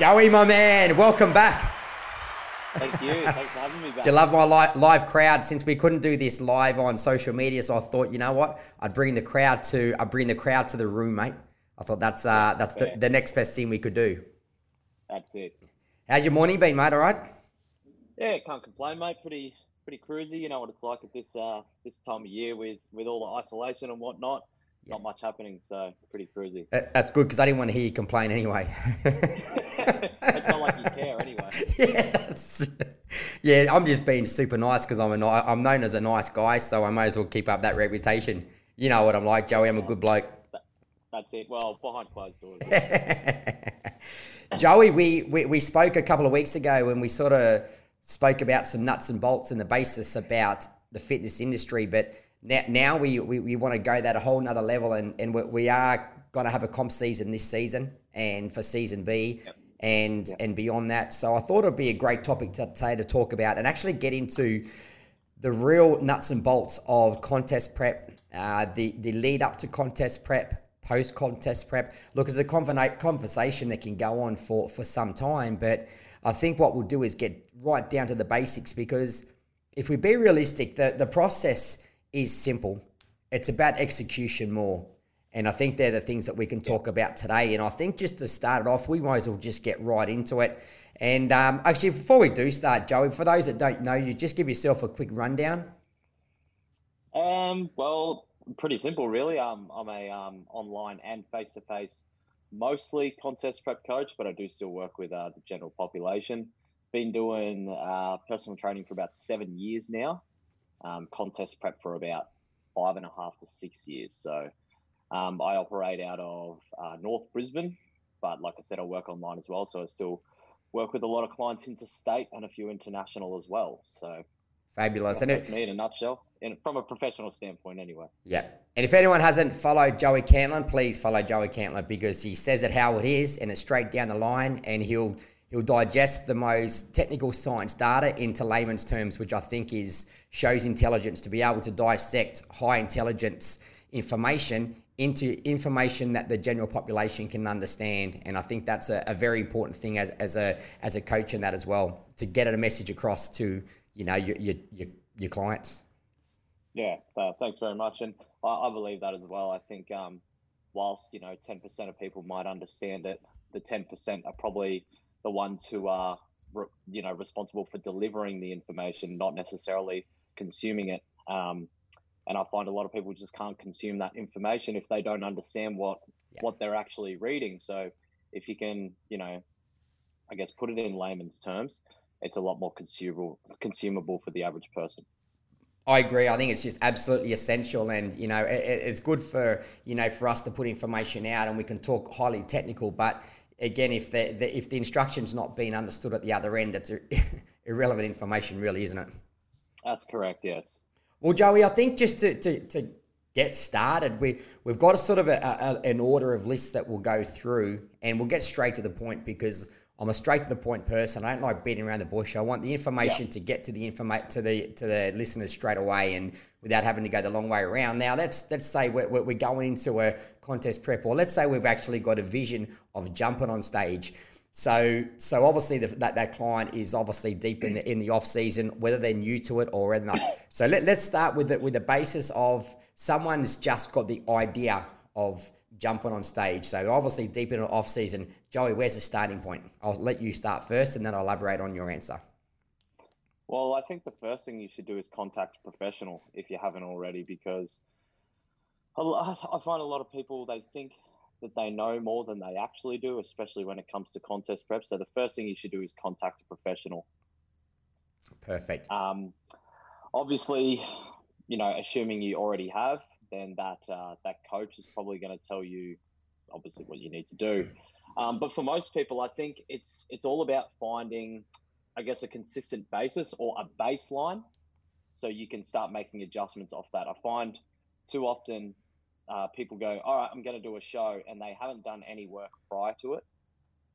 Joey, my man, welcome back. Thank you. Thanks for having me back. Do you love my li- live crowd? Since we couldn't do this live on social media, so I thought, you know what? I'd bring the crowd to I'd bring the crowd to the room, mate. I thought that's uh that's the, the next best thing we could do. That's it. How's your morning been, mate? All right? Yeah, can't complain, mate. Pretty pretty cruisy. You know what it's like at this uh this time of year with with all the isolation and whatnot. Yeah. Not much happening, so pretty cruisy. That's good because I didn't want to hear you complain anyway. it's not like you care anyway. yeah, yeah, I'm just being super nice because I'm a I'm known as a nice guy, so I may as well keep up that reputation. You know what I'm like, Joey. I'm a good bloke. That's it. Well, behind closed doors. Joey, we, we, we spoke a couple of weeks ago when we sort of spoke about some nuts and bolts and the basis about the fitness industry, but now, now we, we, we want to go that a whole nother level and, and we, we are going to have a comp season this season and for season B and and beyond that. So I thought it'd be a great topic to, today to talk about and actually get into the real nuts and bolts of contest prep, uh, the the lead up to contest prep, post contest prep. Look, it's a conversation that can go on for for some time, but I think what we'll do is get right down to the basics because if we be realistic, the the process is simple. It's about execution more. And I think they're the things that we can talk about today. And I think just to start it off, we might as well just get right into it. And um, actually, before we do start, Joey, for those that don't know you, just give yourself a quick rundown. Um, well, pretty simple, really. Um, I'm a um, online and face to face, mostly contest prep coach, but I do still work with uh, the general population. Been doing uh, personal training for about seven years now. Um, contest prep for about five and a half to six years. So um, I operate out of uh, North Brisbane, but like I said, I work online as well. So I still work with a lot of clients interstate and a few international as well. So Fabulous. And it, me in a nutshell, in, from a professional standpoint, anyway. yeah. And if anyone hasn't followed Joey Cantlin, please follow Joey Cantlin because he says it how it is and it's straight down the line and he'll he'll digest the most technical science data into layman's terms, which I think is shows intelligence to be able to dissect high intelligence information into information that the general population can understand. And I think that's a, a very important thing as, as a as a coach in that as well, to get a message across to, you know, your your, your, your clients. Yeah, uh, thanks very much, and I, I believe that as well. I think um, whilst you know ten percent of people might understand it, the ten percent are probably the ones who are re- you know responsible for delivering the information, not necessarily consuming it. Um, and I find a lot of people just can't consume that information if they don't understand what Yeah. what they're actually reading. So if you can, you know, I guess put it in layman's terms, it's a lot more consumable consumable for the average person. I agree. I think it's just absolutely essential, and you know, it- it's good for you know for us to put information out, and we can talk highly technical. But again, if the, the if the instruction's not being understood at the other end, it's ir- irrelevant information, really, isn't it? That's correct. Yes. Well, Joey, I think just to, to, to get started, we, we've got a sort of a, a, an order of lists that we'll go through and we'll get straight to the point because I'm a straight to the point person. I don't like beating around the bush. I want the information to get to the informa- to the to the listeners straight away and without having to go the long way around. Now, let's let's say we're, we're going into a contest prep, or let's say we've actually got a vision of jumping on stage. So, so obviously the, that that client is obviously deep in the in the off season, whether they're new to it or not. So let, let's start with the, with the basis of someone's just got the idea of jumping on stage. So obviously deep in the off season. Joey, where's the starting point? I'll let you start first, and then I'll elaborate on your answer. Well, I think the first thing you should do is contact a professional if you haven't already, because I find a lot of people they think that they know more than they actually do, especially when it comes to contest prep. So the first thing you should do is contact a professional. Perfect. Um, obviously, you know, assuming you already have, then that uh, that coach is probably going to tell you, obviously, what you need to do. Um, but for most people, I think it's it's all about finding, I guess, a consistent basis or a baseline, so you can start making adjustments off that. I find too often uh, people go, "All right, I'm going to do a show," and they haven't done any work prior to it,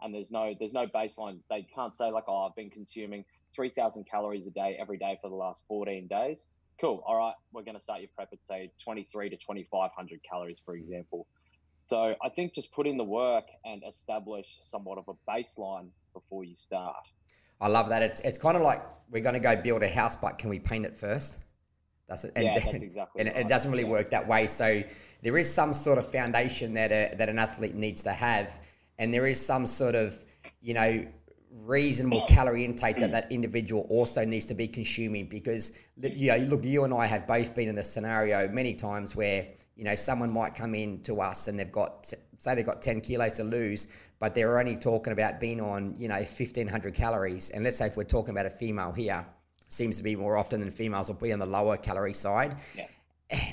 and there's no there's no baseline. They can't say like, "Oh, I've been consuming 3,000 calories a day every day for the last 14 days." Cool. All right, we're going to start your prep at say 23 to 2,500 calories, for example. So I think just put in the work and establish somewhat of a baseline before you start. I love that. It's it's kind of like we're going to go build a house, but can we paint it first? That's it. And, yeah, that's exactly. And right. it doesn't really yeah. work that way. So there is some sort of foundation that a, that an athlete needs to have, and there is some sort of you know reasonable calorie intake that mm. that individual also needs to be consuming because you know look you and I have both been in this scenario many times where you know someone might come in to us and they've got say they've got 10 kilos to lose but they're only talking about being on you know 1500 calories and let's say if we're talking about a female here seems to be more often than females will be on the lower calorie side yeah.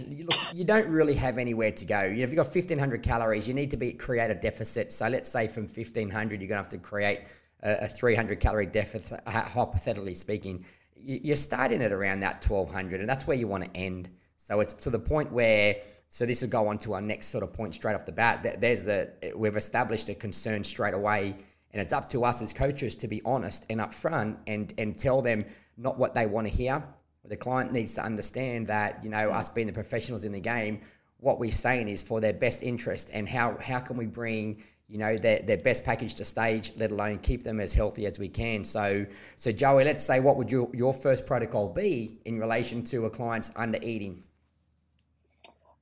You, look, you don't really have anywhere to go. You know, if you've got 1500 calories, you need to be create a deficit. So let's say from 1500, you're going to have to create a, a 300 calorie deficit, uh, hypothetically speaking, you're starting at around that 1200, and that's where you want to end. So it's to the point where, so this will go on to our next sort of point straight off the bat. There's the, we've established a concern straight away, and it's up to us as coaches to be honest and upfront and, and tell them not what they want to hear. The client needs to understand that, you know, us being the professionals in the game, what we're saying is for their best interest and how, how can we bring you know their, their best package to stage let alone keep them as healthy as we can. So so joey let's say what would your, your first protocol be in relation to a client's under eating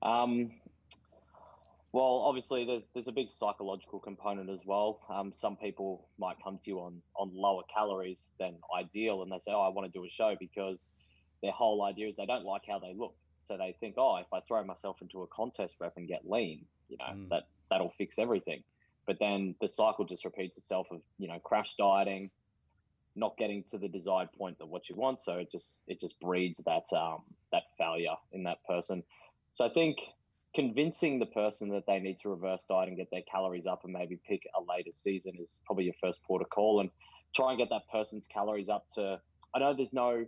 um, well obviously there's there's a big psychological component as well. Um, some people might come to you on on lower calories than ideal and they say oh i want to do a show because their whole idea is they don't like how they look. So they think oh if i throw myself into a contest prep and get lean you know mm. that that'll fix everything but then the cycle just repeats itself of you know crash dieting not getting to the desired point of what you want. So it just it just breeds that um, that failure in that person. So i think convincing the person that they need to reverse diet and get their calories up and maybe pick a later season is probably your first port of call and try and get that person's calories up to i know there's no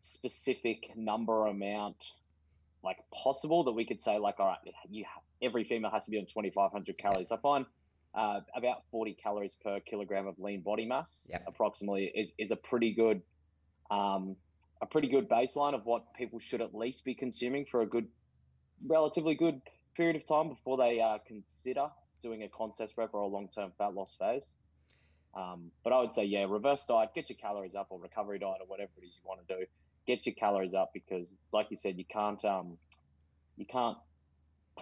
specific number amount like possible that we could say like all right you every female has to be on 2500 calories. I find uh, about 40 calories per kilogram of lean body mass yep. approximately is, is a pretty good um, a pretty good baseline of what people should at least be consuming for a good relatively good period of time before they uh, consider doing a contest prep or a long-term fat loss phase um, but i would say yeah reverse diet get your calories up or recovery diet or whatever it is you want to do get your calories up because like you said you can't um, you can't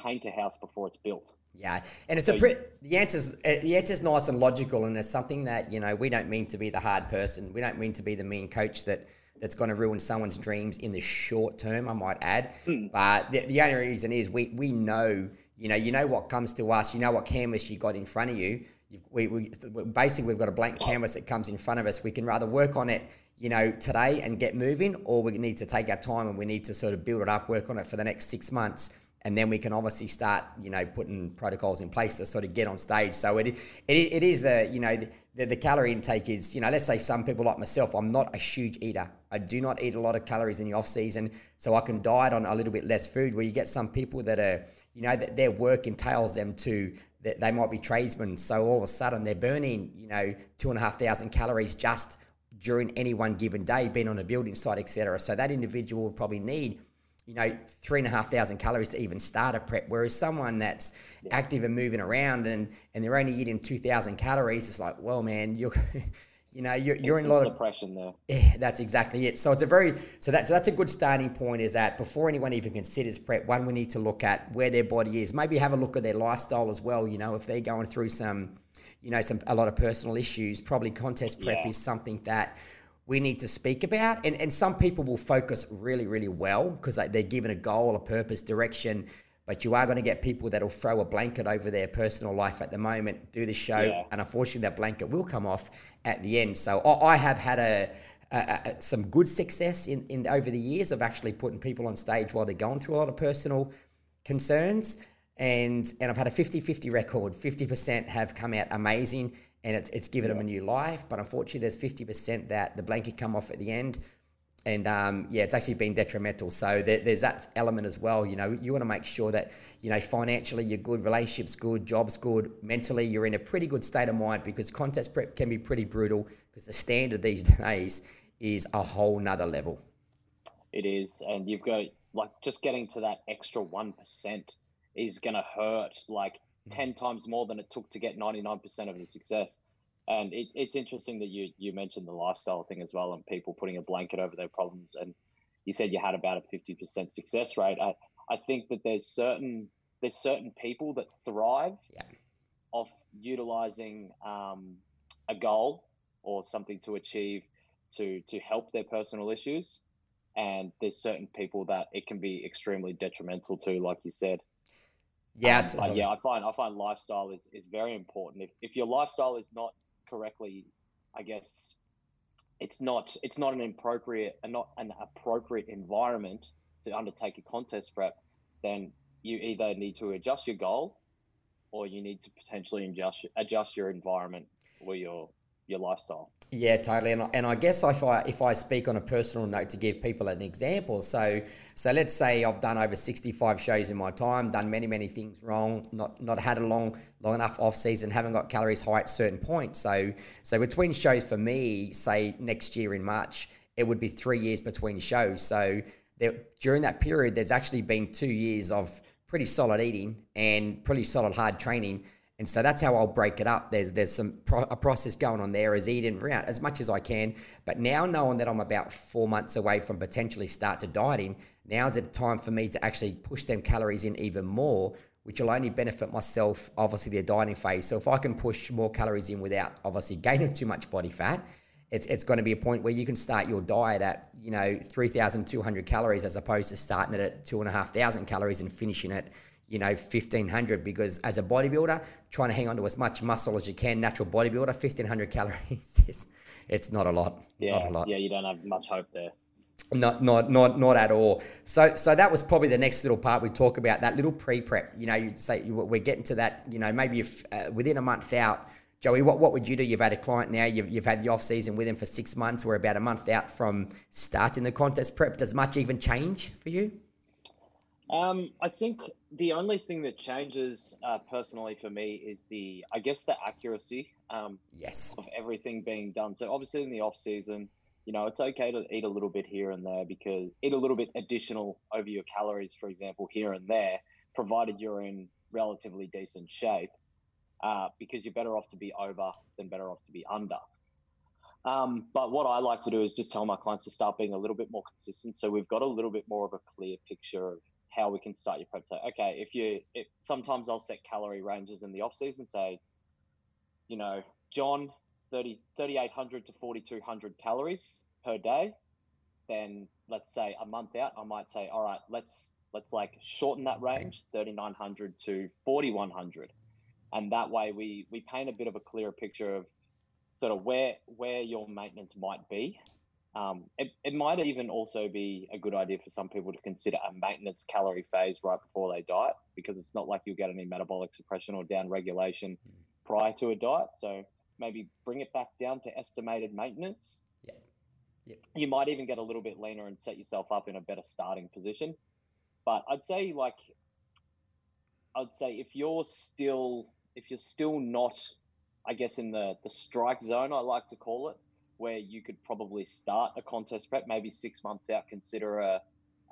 paint a house before it's built yeah, and it's so a pretty, the answer's the answer's nice and logical, and it's something that you know we don't mean to be the hard person. We don't mean to be the mean coach that that's going to ruin someone's dreams in the short term. I might add, mm. but the, the only reason is we we know you know you know what comes to us. You know what canvas you got in front of you. We, we basically we've got a blank canvas that comes in front of us. We can rather work on it, you know, today and get moving, or we need to take our time and we need to sort of build it up, work on it for the next six months and then we can obviously start, you know, putting protocols in place to sort of get on stage. So it it, it is a, you know, the, the calorie intake is, you know, let's say some people like myself, I'm not a huge eater. I do not eat a lot of calories in the off season, so I can diet on a little bit less food. Where you get some people that are, you know, that their work entails them to that they might be tradesmen, so all of a sudden they're burning, you know, two and a half thousand calories just during any one given day, being on a building site, etc. So that individual will probably need you know, three and a half thousand calories to even start a prep. Whereas someone that's yeah. active and moving around and, and they're only eating 2,000 calories, it's like, well, man, you're, you know, you're, you're in a lot of depression there. Yeah, that's exactly it. So it's a very, so that's, so that's a good starting point is that before anyone even considers prep, one, we need to look at where their body is. Maybe have a look at their lifestyle as well. You know, if they're going through some, you know, some, a lot of personal issues, probably contest prep yeah. is something that we need to speak about. And, and some people will focus really, really well because they, they're given a goal, a purpose, direction. But you are going to get people that'll throw a blanket over their personal life at the moment, do the show, yeah. and unfortunately that blanket will come off at the end. So I have had a, a, a, some good success in, in over the years of actually putting people on stage while they're going through a lot of personal concerns. And, and I've had a 50-50 record. 50% have come out amazing and it's, it's given yeah. them a new life. But unfortunately, there's 50% that the blanket come off at the end. And um, yeah, it's actually been detrimental. So there, there's that element as well. You know, you want to make sure that, you know, financially you're good, relationships good, jobs good, mentally you're in a pretty good state of mind because contest prep can be pretty brutal because the standard these days is a whole nother level. It is. And you've got, like, just getting to that extra 1% is going to hurt. Like, 10 times more than it took to get 99% of the success. And it, it's interesting that you, you mentioned the lifestyle thing as well and people putting a blanket over their problems. And you said you had about a 50% success rate. I, I think that there's certain there's certain people that thrive yeah. off utilizing um, a goal or something to achieve to to help their personal issues and there's certain people that it can be extremely detrimental to like you said yeah um, yeah i find i find lifestyle is, is very important. If, if your lifestyle is not correctly i guess it's not it's not an appropriate and not an appropriate environment to undertake a contest prep then you either need to adjust your goal or you need to potentially adjust adjust your environment or your your lifestyle. Yeah, totally. And, and I guess if I if I speak on a personal note to give people an example, so so let's say I've done over sixty five shows in my time, done many many things wrong, not not had a long long enough off season, haven't got calories high at certain points. So so between shows for me, say next year in March, it would be three years between shows. So there, during that period, there's actually been two years of pretty solid eating and pretty solid hard training. And so that's how I'll break it up. There's there's some pro- a process going on there as eat in out as much as I can. But now knowing that I'm about four months away from potentially start to dieting, now is the time for me to actually push them calories in even more, which will only benefit myself, obviously the dieting phase. So if I can push more calories in without obviously gaining too much body fat, it's, it's going to be a point where you can start your diet at you know 3,200 calories as opposed to starting it at two and a half thousand calories and finishing it you know 1,500 because as a bodybuilder trying to hang on to as much muscle as you can natural bodybuilder 1,500 calories is it's not a lot yeah not a lot. yeah you don't have much hope there not, not, not, not at all. So, so that was probably the next little part we talk about. That little pre-prep. You know, you say we're getting to that. You know, maybe if uh, within a month out, Joey, what, what would you do? You've had a client now, you've, you've had the off season with him for six months. We're about a month out from starting the contest prep. Does much even change for you? Um, I think the only thing that changes uh, personally for me is the, I guess, the accuracy. Um, yes. Of everything being done. So obviously in the off season, you know, it's okay to eat a little bit here and there because eat a little bit additional over your calories, for example, here and there, provided you're in relatively decent shape uh, because you're better off to be over than better off to be under. Um, but what I like to do is just tell my clients to start being a little bit more consistent. So we've got a little bit more of a clear picture of how we can start your prep. So, okay, if you, if, sometimes I'll set calorie ranges in the off season, say, you know, John, 30, 3,800 to 4,200 calories per day. Then let's say a month out, I might say, all right, let's, let's like shorten that range, 3,900 to 4,100 and that way we we paint a bit of a clearer picture of sort of where where your maintenance might be. Um, it, it might even also be a good idea for some people to consider a maintenance calorie phase right before they diet because it's not like you'll get any metabolic suppression or down regulation prior to a diet. So maybe bring it back down to estimated maintenance. Yeah. yeah. You might even get a little bit leaner and set yourself up in a better starting position. But I'd say like I'd say if you're still if you're still not, I guess, in the the strike zone, I like to call it, where you could probably start a contest prep, maybe six months out, consider a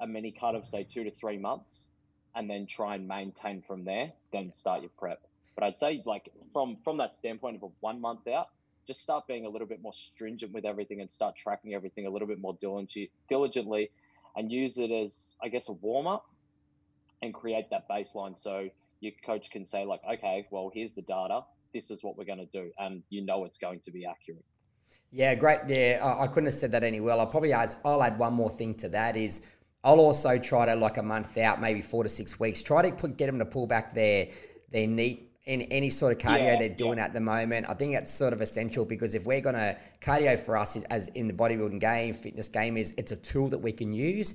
a mini cut of say two to three months, and then try and maintain from there. Then start your prep. But I'd say like from from that standpoint of a one month out, just start being a little bit more stringent with everything and start tracking everything a little bit more diligently, and use it as I guess a warm up, and create that baseline. So your coach can say like, okay, well, here's the data. This is what we're going to do, and you know it's going to be accurate. Yeah, great. Yeah, I couldn't have said that any well. I'll probably add, I'll add one more thing to that is I'll also try to like a month out, maybe four to six weeks, try to put, get them to pull back their their NEAT in any sort of cardio yeah, they're doing yeah. at the moment. I think that's sort of essential because if we're going to cardio for us as in the bodybuilding game, fitness game is it's a tool that we can use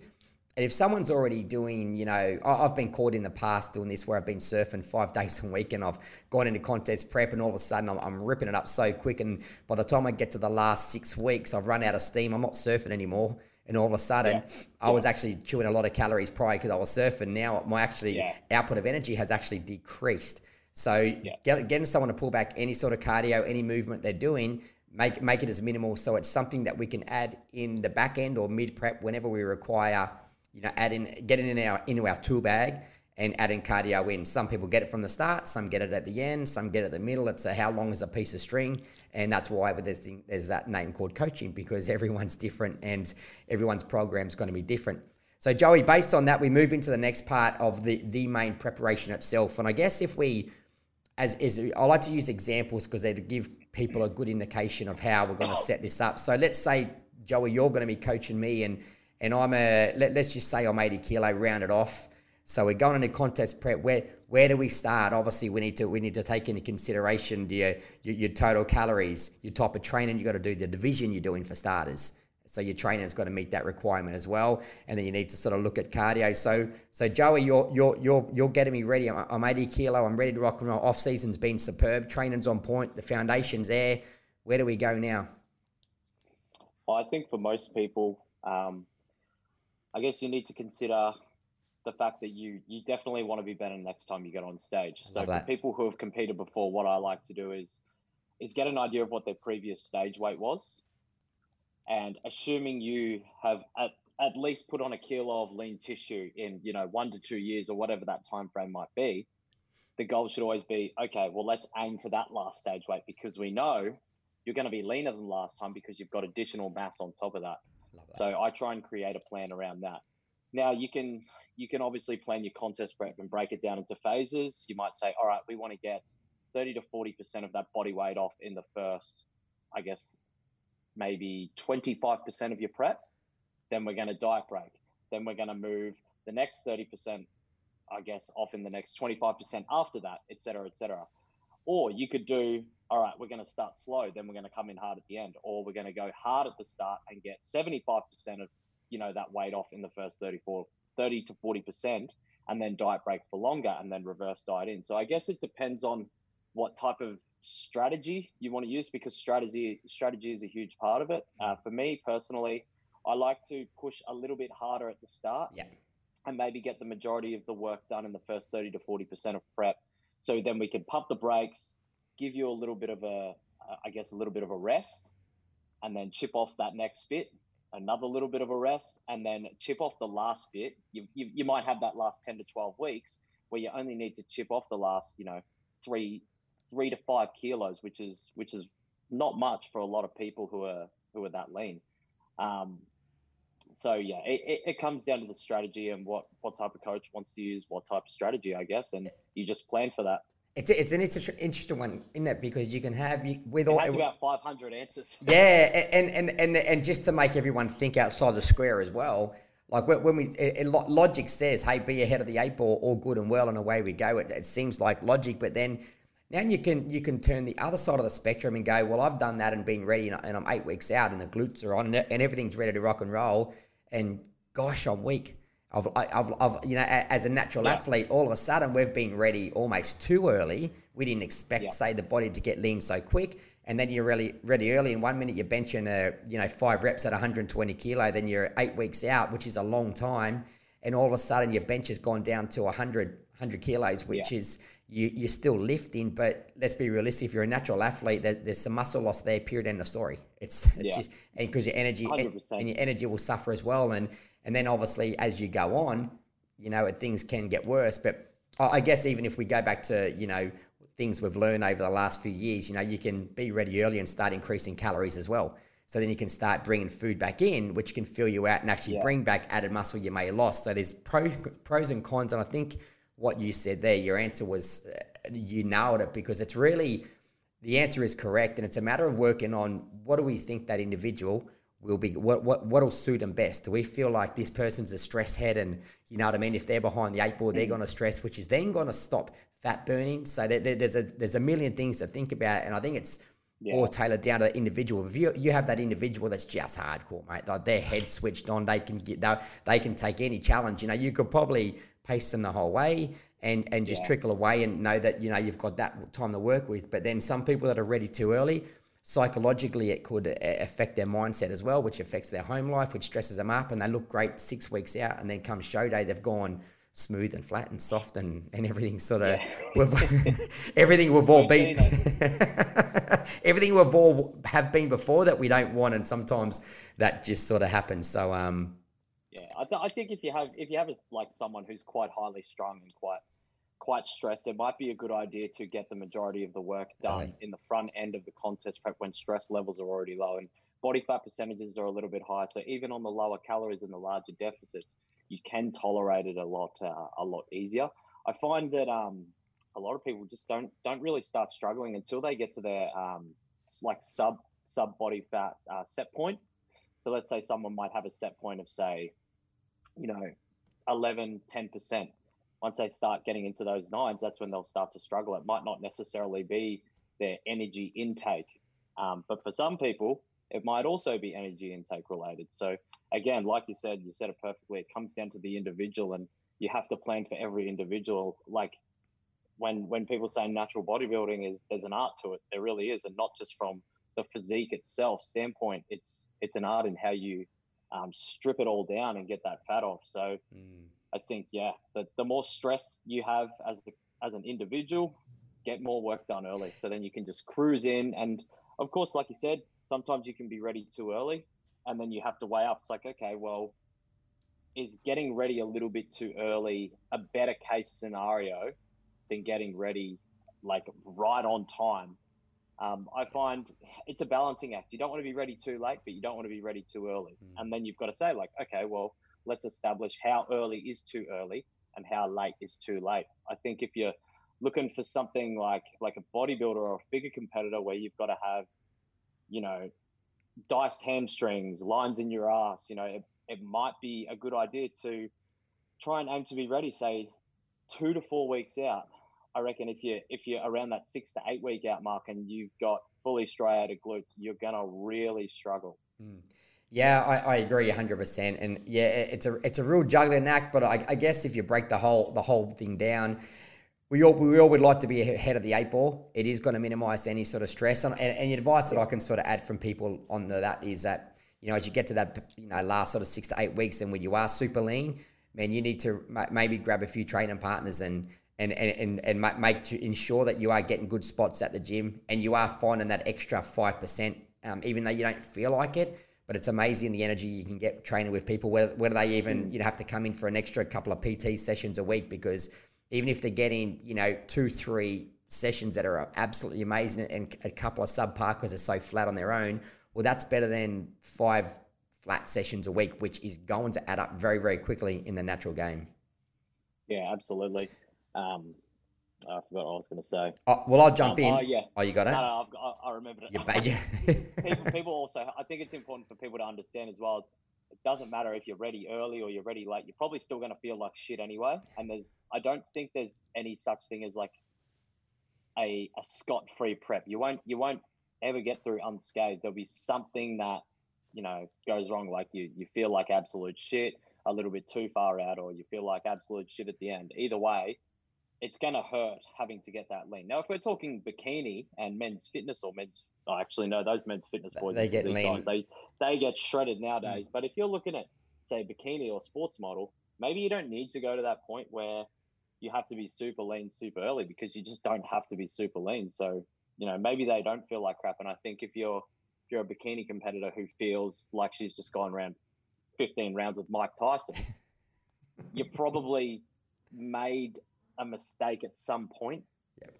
if someone's already doing, you know, I've been caught in the past doing this where I've been surfing five days a week and I've gone into contest prep and all of a sudden I'm, I'm, ripping it up so quick. And by the time I get to the last six weeks, I've run out of steam. I'm not surfing anymore. And all of a sudden, yeah. I was actually chewing a lot of calories prior because I was surfing. Now my actually yeah. output of energy has actually decreased. So yeah. get, getting someone to pull back any sort of cardio, any movement they're doing, make make it as minimal so it's something that we can add in the back end or mid prep whenever we require – you know, add in, get it in our into our tool bag, and adding cardio in. Some people get it from the start, some get it at the end, some get it at the middle. It's a how long is a piece of string, and that's why there's, there's that name called coaching because everyone's different and everyone's program is going to be different. So Joey, based on that, we move into the next part of the the main preparation itself, and I guess if we as is I like to use examples because they give people a good indication of how we're going to oh. set this up. So let's say Joey, you're going to be coaching me, and and I'm a let, us just say I'm 80 kilo rounded off. So we're going into contest prep. Where where do we start? Obviously, we need to we need to take into consideration your your, your total calories, your type of training. You got to do the division you're doing for starters. So your trainer's got to meet that requirement as well, and then you need to sort of look at cardio. So so Joey, you're you're you're you're getting me ready. I'm, I'm 80 kilo. I'm ready to rock and roll. Off season's been superb. Training's on point. The foundation's there. Where do we go now? I think for most people, um, I guess you need to consider the fact that you you definitely want to be better next time you get on stage. So for people who have competed before, what I like to do is is get an idea of what their previous stage weight was, and assuming you have at, at least put on a kilo of lean tissue in you know one to two years or whatever that time frame might be, the goal should always be okay. Well, let's aim for that last stage weight because we know you're going to be leaner than last time because you've got additional mass on top of that. So I try and create a plan around that. Now you can you can obviously plan your contest prep and break it down into phases. You might say, all right, we want to get 30 to 40% of that body weight off in the first, I guess, maybe 25% of your prep. Then we're going to diet break. Then we're going to move the next 30%, I guess, off in the next 25% after that, et cetera, et cetera. Or you could do, all right, we're going to start slow, then we're going to come in hard at the end, or we're going to go hard at the start and get 75% of, you know, that weight off in the first 34, 30 to 40%, and then diet break for longer and then reverse diet in. So I guess it depends on what type of strategy you want to use because strategy strategy is a huge part of it. Uh, for me personally, I like to push a little bit harder at the start. Yeah. And maybe get the majority of the work done in the first 30 to 40% of prep. So then we can pump the brakes, give you a little bit of a, I guess, a little bit of a rest, and then chip off that next bit another little bit of a rest, and then chip off the last bit. You, you, you might have that last 10 to 12 weeks where you only need to chip off the last, you know, three three to five kilos, which is which is not much for a lot of people who are who are that lean. Um, so yeah, it, it, it, comes down to the strategy and what what type of coach wants to use what type of strategy, I guess, and you just plan for that. It's it's an interesting one, isn't it? Because you can have you with all about five hundred answers. yeah, and, and and and just to make everyone think outside the square as well. Like when we it, logic says, "Hey, be ahead of the eight ball, all good and well," and away we go. It, it seems like logic, but then now you can you can turn the other side of the spectrum and go, "Well, I've done that and been ready, and I'm eight weeks out, and the glutes are on, and everything's ready to rock and roll." And gosh, I'm weak. I've, I've, I've, you know, as a natural yeah. athlete, all of a sudden we've been ready almost too early. We didn't expect, yeah. say, the body to get lean so quick, and then you're really ready early. In one minute, you're benching, a, you know, five reps at 120 kilo. Then you're eight weeks out, which is a long time, and all of a sudden your bench has gone down to 100, 100 kilos, which yeah. is you, you're still lifting. But let's be realistic. If you're a natural athlete, there, there's some muscle loss there. Period. End of story. It's, it's yeah. just and because your energy and, and your energy will suffer as well, and and then obviously, as you go on, you know, things can get worse. But I guess even if we go back to, you know, things we've learned over the last few years, you know, you can be ready early and start increasing calories as well. So then you can start bringing food back in, which can fill you out and actually yeah. bring back added muscle you may have lost. So there's pros, pros and cons. And I think what you said there, your answer was, uh, you nailed it because it's really, the answer is correct. And it's a matter of working on what do we think that individual will be what what what'll suit them best. Do we feel like this person's a stress head, and you know what I mean? If they're behind the eight ball, they're mm. going to stress, which is then going to stop fat burning. So there, there, there's a there's a million things to think about, and I think it's yeah. all tailored down to the individual. If you you have that individual that's just hardcore, mate, like their head switched on, they can get they, they can take any challenge. You know, you could probably pace them the whole way. And, and just yeah. trickle away and know that you know you've got that time to work with. But then some people that are ready too early, psychologically it could uh, affect their mindset as well, which affects their home life, which stresses them up, and they look great six weeks out, and then come show day, they've gone smooth and flat and soft and, and everything sort of yeah. everything we've all been everything we've all have been before that we don't want and sometimes that just sort of happens so um Yeah, I, th- I think if you have if you have a, like someone who's quite highly strung and quite quite stressed, it might be a good idea to get the majority of the work done Right. in the front end of the contest prep when stress levels are already low and body fat percentages are a little bit high. So even on the lower calories and the larger deficits, you can tolerate it a lot uh, a lot easier. I find that um, a lot of people just don't don't really start struggling until they get to their um, like sub sub body fat uh, set point. So let's say someone might have a set point of say, you know, 11, 10%. Once they start getting into those nines, that's when they'll start to struggle. It might not necessarily be their energy intake. Um, but for some people, it might also be energy intake related. So again, like you said, you said it perfectly. It comes down to the individual, and you have to plan for every individual. Like when when people say natural bodybuilding is there's an art to it, there really is, and not just from the physique itself standpoint. It's it's an art in how you um, strip it all down and get that fat off. So Mm. I think yeah, the, the more stress you have as a, as an individual, get more work done early. So then you can just cruise in, and of course, like you said, sometimes you can be ready too early, and then you have to weigh up. It's like okay, well, is getting ready a little bit too early a better case scenario than getting ready like right on time? Um, I find it's a balancing act. You don't want to be ready too late, but you don't want to be ready too early. Mm. And then you've got to say like, okay, well, let's establish how early is too early and how late is too late. I think if you're looking for something like like a bodybuilder or a figure competitor where you've got to have, you know, diced hamstrings, lines in your ass, you know, it, it might be a good idea to try and aim to be ready, say two to four weeks out. I reckon if you if you're around that six to eight week out mark and you've got fully striated glutes, you're gonna really struggle. Mm. Yeah, I, I agree hundred percent, and yeah, it's a it's a real juggling act. But I, I guess if you break the whole the whole thing down, we all we all would like to be ahead of the eight ball. It is going to minimise any sort of stress, and, and, and the advice that I can sort of add from people on the, that is that you know as you get to that you know last sort of six to eight weeks, and when you are super lean, man, you need to ma- maybe grab a few training partners and. And, and, and, and make to ensure that you are getting good spots at the gym and you are finding that extra 5%, um, even though you don't feel like it but it's amazing the energy you can get training with people whether, whether they even you know have to come in for an extra couple of pt sessions a week because even if they're getting you know two three sessions that are absolutely amazing and a couple of subpar because they're so flat on their own well that's better than five flat sessions a week which is going to add up very very quickly in the natural game Yeah, absolutely. Um, I forgot what I was going to say. oh, well i'll jump Um, in Oh yeah, oh you got no, it no, I've got, I I remembered it. ba- yeah. people, people also, I think it's important for people to understand as well. It doesn't matter if you're ready early or you're ready late. You're probably still going to feel like shit anyway. And there's, I don't think there's any such thing as like a a scot free prep. You won't, you won't ever get through unscathed. There'll be something that you know goes wrong. Like you, you feel like absolute shit a little bit too far out, or you feel like absolute shit at the end. Either way, it's going to hurt having to get that lean. Now, if we're talking bikini and men's fitness or men's, oh, actually, no, those men's fitness boys, They get lean. Mm. guys, they, they get shredded nowadays. But if you're looking at, say, bikini or sports model, maybe you don't need to go to that point where you have to be super lean super early because you just don't have to be super lean. So, you know, maybe they don't feel like crap. And I think if you're, if you're a bikini competitor who feels like she's just gone around 15 rounds with Mike Tyson, you're probably made a mistake at some point. Yep.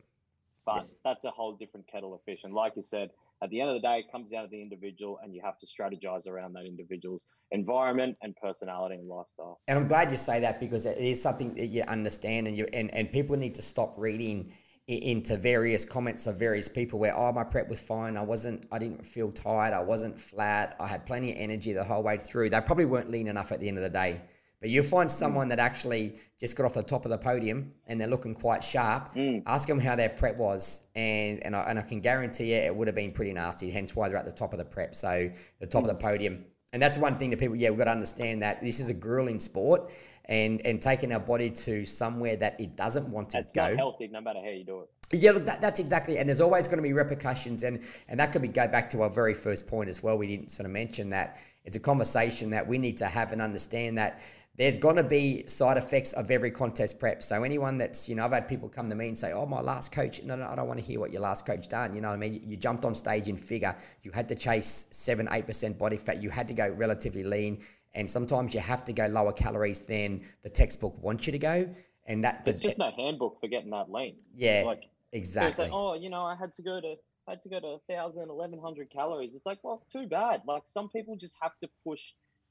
But Yep. that's a whole different kettle of fish. And like you said, at the end of the day, it comes down to the individual, and you have to strategize around that individual's environment and personality and lifestyle. And I'm glad you say that because it is something that you understand, and you and, and people need to stop reading into various comments of various people where oh my prep was fine, I wasn't, I didn't feel tired, I wasn't flat, I had plenty of energy the whole way through. They probably weren't lean enough at the end of the day. But you find someone that actually just got off the top of the podium and they're looking quite sharp. Mm. Ask them how their prep was, and and I, and I can guarantee you it would have been pretty nasty. Hence why they're at the top of the prep, so the top of the podium. And that's one thing that people, yeah, we've got to understand that this is a grueling sport, and and taking our body to somewhere that it doesn't want to It's go. not healthy no matter how you do it. Yeah, look, that, that's exactly, and there's always going to be repercussions, and and that could be go back to our very first point as well. We didn't sort of mention that it's a conversation that we need to have and understand that there's going to be side effects of every contest prep. So anyone that's you know, I've had people come to me and say, "Oh, my last coach, no, no, I don't want to hear what your last coach done." You know what I mean? You, you jumped on stage in figure, you had to chase seven, eight percent body fat, you had to go relatively lean. and sometimes you have to go lower calories than the textbook wants you to go. And that there's just no handbook for getting that lean. Yeah, like exactly. Like, oh, you know, I had to go to I had to go to 1,000, 1,100 calories. It's like, well, too bad. Like some people just have to push.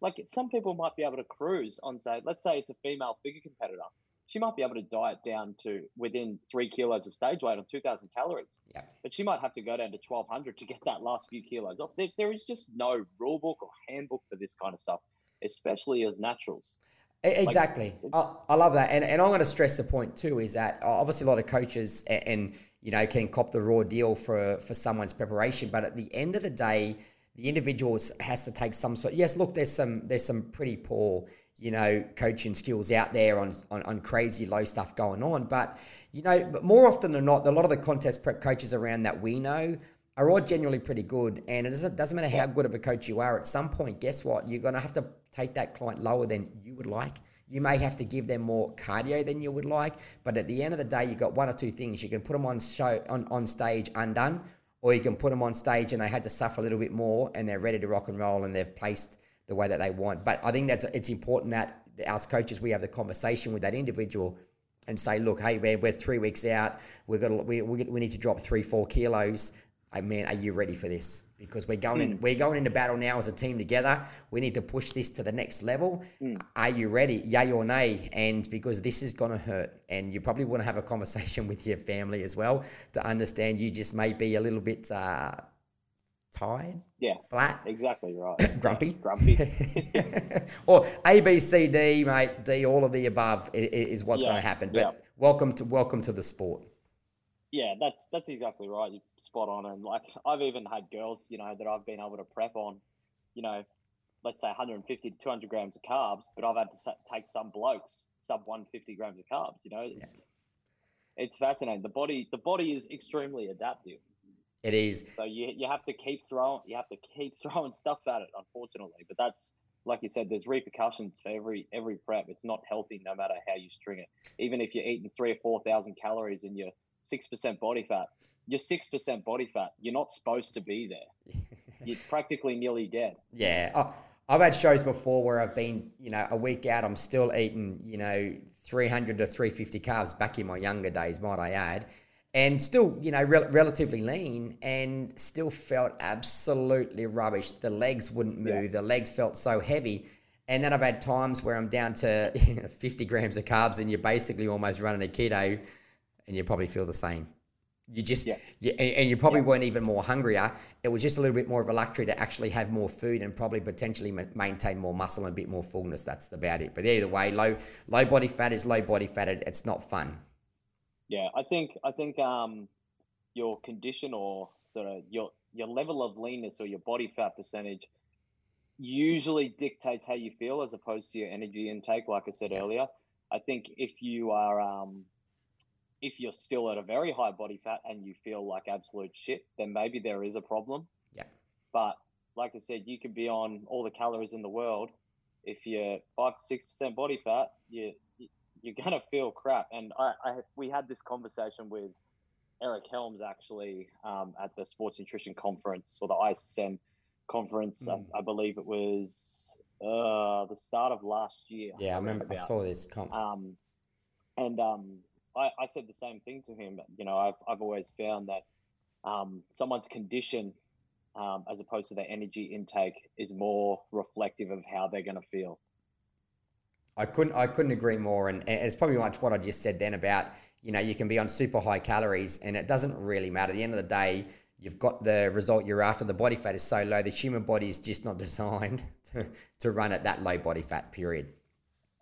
Like some people might be able to cruise on say, let's say it's a female figure competitor she might be able to diet down to within three kilos of stage weight on 2000 calories. Yeah. But she might have to go down to 1200 to get that last few kilos off. There, there is just no rule book or handbook for this kind of stuff, especially as naturals. Exactly. Like, I, I, love that. And, and I'm going to stress the point too is that uh, obviously a lot of coaches and, and, you know, can cop the raw deal for, for someone's preparation. But at the end of the day, the individual has to take some sort. Yes, look, there's some there's some pretty poor you know, coaching skills out there on, on, on crazy low stuff going on. But, you know, but more often than not, a lot of the contest prep coaches around that we know are all generally pretty good. And it doesn't, doesn't matter how good of a coach you are, at some point, guess what? You're going to have to take that client lower than you would like. You may have to give them more cardio than you would like, but at the end of the day, you've got one or two things. You can put them on show on, on stage undone, or you can put them on stage and they had to suffer a little bit more and they're ready to rock and roll and they've placed the way that they want. But I think that's it's important that as coaches we have the conversation with that individual and say, look, hey man, we're three weeks out. We've got we, we, we need to drop three four kilos. Hey man, are you ready for this? Because we're going mm. in, hmm. we're going into battle now as a team together. We need to push this to the next level. Mm. Are you ready? Yay or nay? And because this is going to hurt, and you probably want to have a conversation with your family as well to understand you just may be a little bit. Uh, tired, yeah, flat, exactly right, grumpy, grumpy, or A, B, C, D, mate, D, all of the above is, is what's yeah. going to happen. But yeah. welcome to welcome to the sport. Yeah, that's that's exactly right. Spot on, and like I've even had girls, you know, that I've been able to prep on, you know, let's say 150 to 200 grams of carbs, but I've had to take some blokes sub 150 grams of carbs. You know, it's, yeah. it's fascinating. The body the body is extremely adaptive. It is. So you, you have to keep throwing you have to keep throwing stuff at it, unfortunately. But that's like you said, there's repercussions for every every prep. It's not healthy no matter how you string it. Even if you're eating three or four thousand calories and you're six percent body fat, you're six percent body fat. You're not supposed to be there. you're practically nearly dead. Yeah. Oh, I've had shows before where I've been, you know, a week out, I'm still eating, you know, 300 to 350 carbs back in my younger days, might I add and still, you know, re- relatively lean and still felt absolutely rubbish. The legs wouldn't move. Yeah. The legs felt so heavy. And then I've had times where I'm down to you know, 50 grams of carbs and you're basically almost running a keto and you probably feel the same. You just, yeah. you, and you probably yeah. weren't even more hungrier. It was just a little bit more of a luxury to actually have more food and probably potentially maintain more muscle and a bit more fullness. That's about it. But either way, low low body fat is low body fat. It's not fun. Yeah, I think I think um, your condition or sort of your your level of leanness or your body fat percentage usually dictates how you feel as opposed to your energy intake. Like I said earlier, I think if you are um, if you're still at a very high body fat and you feel like absolute shit, then maybe there is a problem. Yeah. But like I said, you could be on all the calories in the world. If you're five to six percent body fat, you you're gonna feel crap. And I, I we had this conversation with Eric Helms actually um, at the Sports Nutrition Conference or the ISSN conference. Mm. I, I, believe it was uh, the start of last year. Yeah, I remember. About. I saw this. Comp. Um, and um, I, I said the same thing to him. You know, I've I've always found that um, someone's condition. Um, as opposed to their energy intake is more reflective of how they're going to feel. I couldn't I couldn't agree more, and, it's probably much what I just said then about you know you can be on super high calories, and it doesn't really matter. At the end of the day, you've got the result you're after. The body fat is so low, the human body is just not designed to, to run at that low body fat period.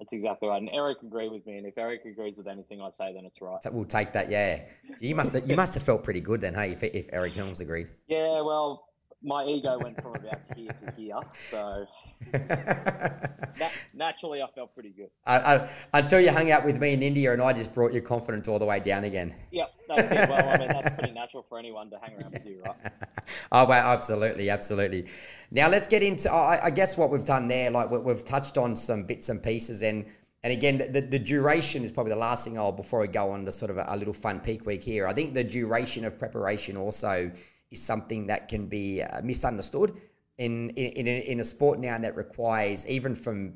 That's exactly right, and Eric agreed with me. And if Eric agrees with anything I say, then it's right. So we'll take that. Yeah, you must have, you must have felt pretty good then, hey? If, if Eric Helms agreed. Yeah, well, my ego went from about here to here, so naturally I felt pretty good. I, I, until you hung out with me in India, and I just brought your confidence all the way down again. Yeah, that's it. Well, I mean that's pretty natural for anyone to hang around with you, right? oh, well, absolutely, absolutely. Now let's get into. I, I guess what we've done there, like we, have touched on some bits and pieces, and and again, the, the duration is probably the last thing I'll before I go on to sort of a, a little fun peak week here. I think the duration of preparation also is something that can be uh, misunderstood. in in, in, a, in a sport now that requires even from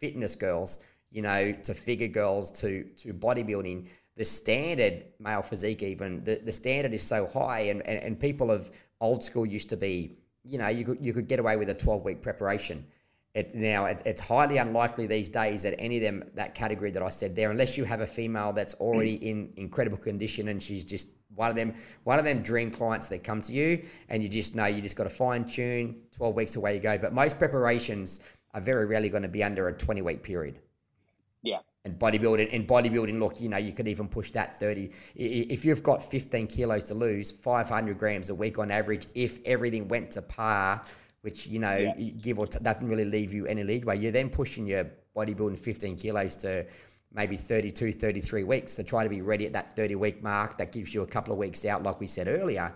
fitness girls, you know, to figure girls to to bodybuilding, the standard male physique even the, the standard is so high and, and, and people of old school used to be, you know, you could you could get away with a 12 week preparation. It, now it, it's highly unlikely these days that any of them that category that I said there, unless you have a female that's already in incredible condition and she's just one of them one of them dream clients that come to you and you just know you just got to fine tune 12 weeks away you go. But most preparations are very rarely going to be under a 20 week period. Yeah. And bodybuilding and bodybuilding look you know you could even push that 30 if you've got 15 kilos to lose 500 grams a week on average if everything went to par which you know yeah. give or t- doesn't really leave you any leeway you're then pushing your bodybuilding 15 kilos to maybe 32, 33 weeks to try to be ready at that 30 week mark. That gives you a couple of weeks out, like we said earlier.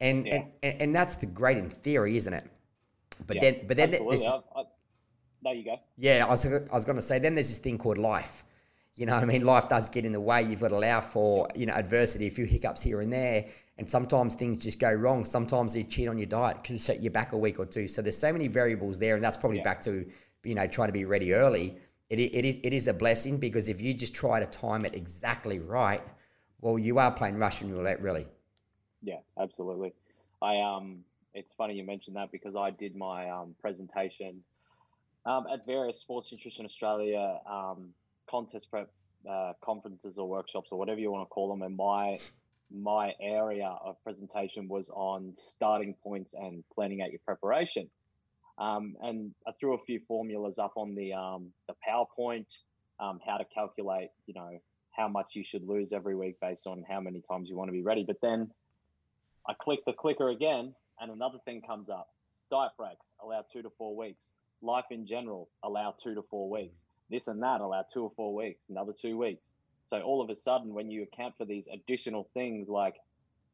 And, yeah. and, and that's the great in theory, isn't it? But yeah, then, but then this, I, I, there you go. Yeah, I was, I was going to say, then there's this thing called life. You know, I mean, life does get in the way. You've got to allow for, you know, adversity, a few hiccups here and there. And sometimes things just go wrong. Sometimes you cheat on your diet can set you back a week or two. So there's so many variables there. And that's probably yeah. back to, you know, trying to be ready early it, it, it is a blessing because if you just try to time it exactly right, well, you are playing Russian roulette, really. Yeah, absolutely. I um, it's funny you mentioned that because I did my um, presentation um, at various Sports Nutrition Australia um, contest prep uh, conferences or workshops or whatever you want to call them, and my my area of presentation was on starting points and planning out your preparation. Um, and I threw a few formulas up on the um, the PowerPoint, um, how to calculate, you know, how much you should lose every week based on how many times you want to be ready. But then I click the clicker again, and another thing comes up: diet breaks allow two to four weeks. Life in general allow two to four weeks. This and that allow two or four weeks. Another two weeks. So all of a sudden, when you account for these additional things like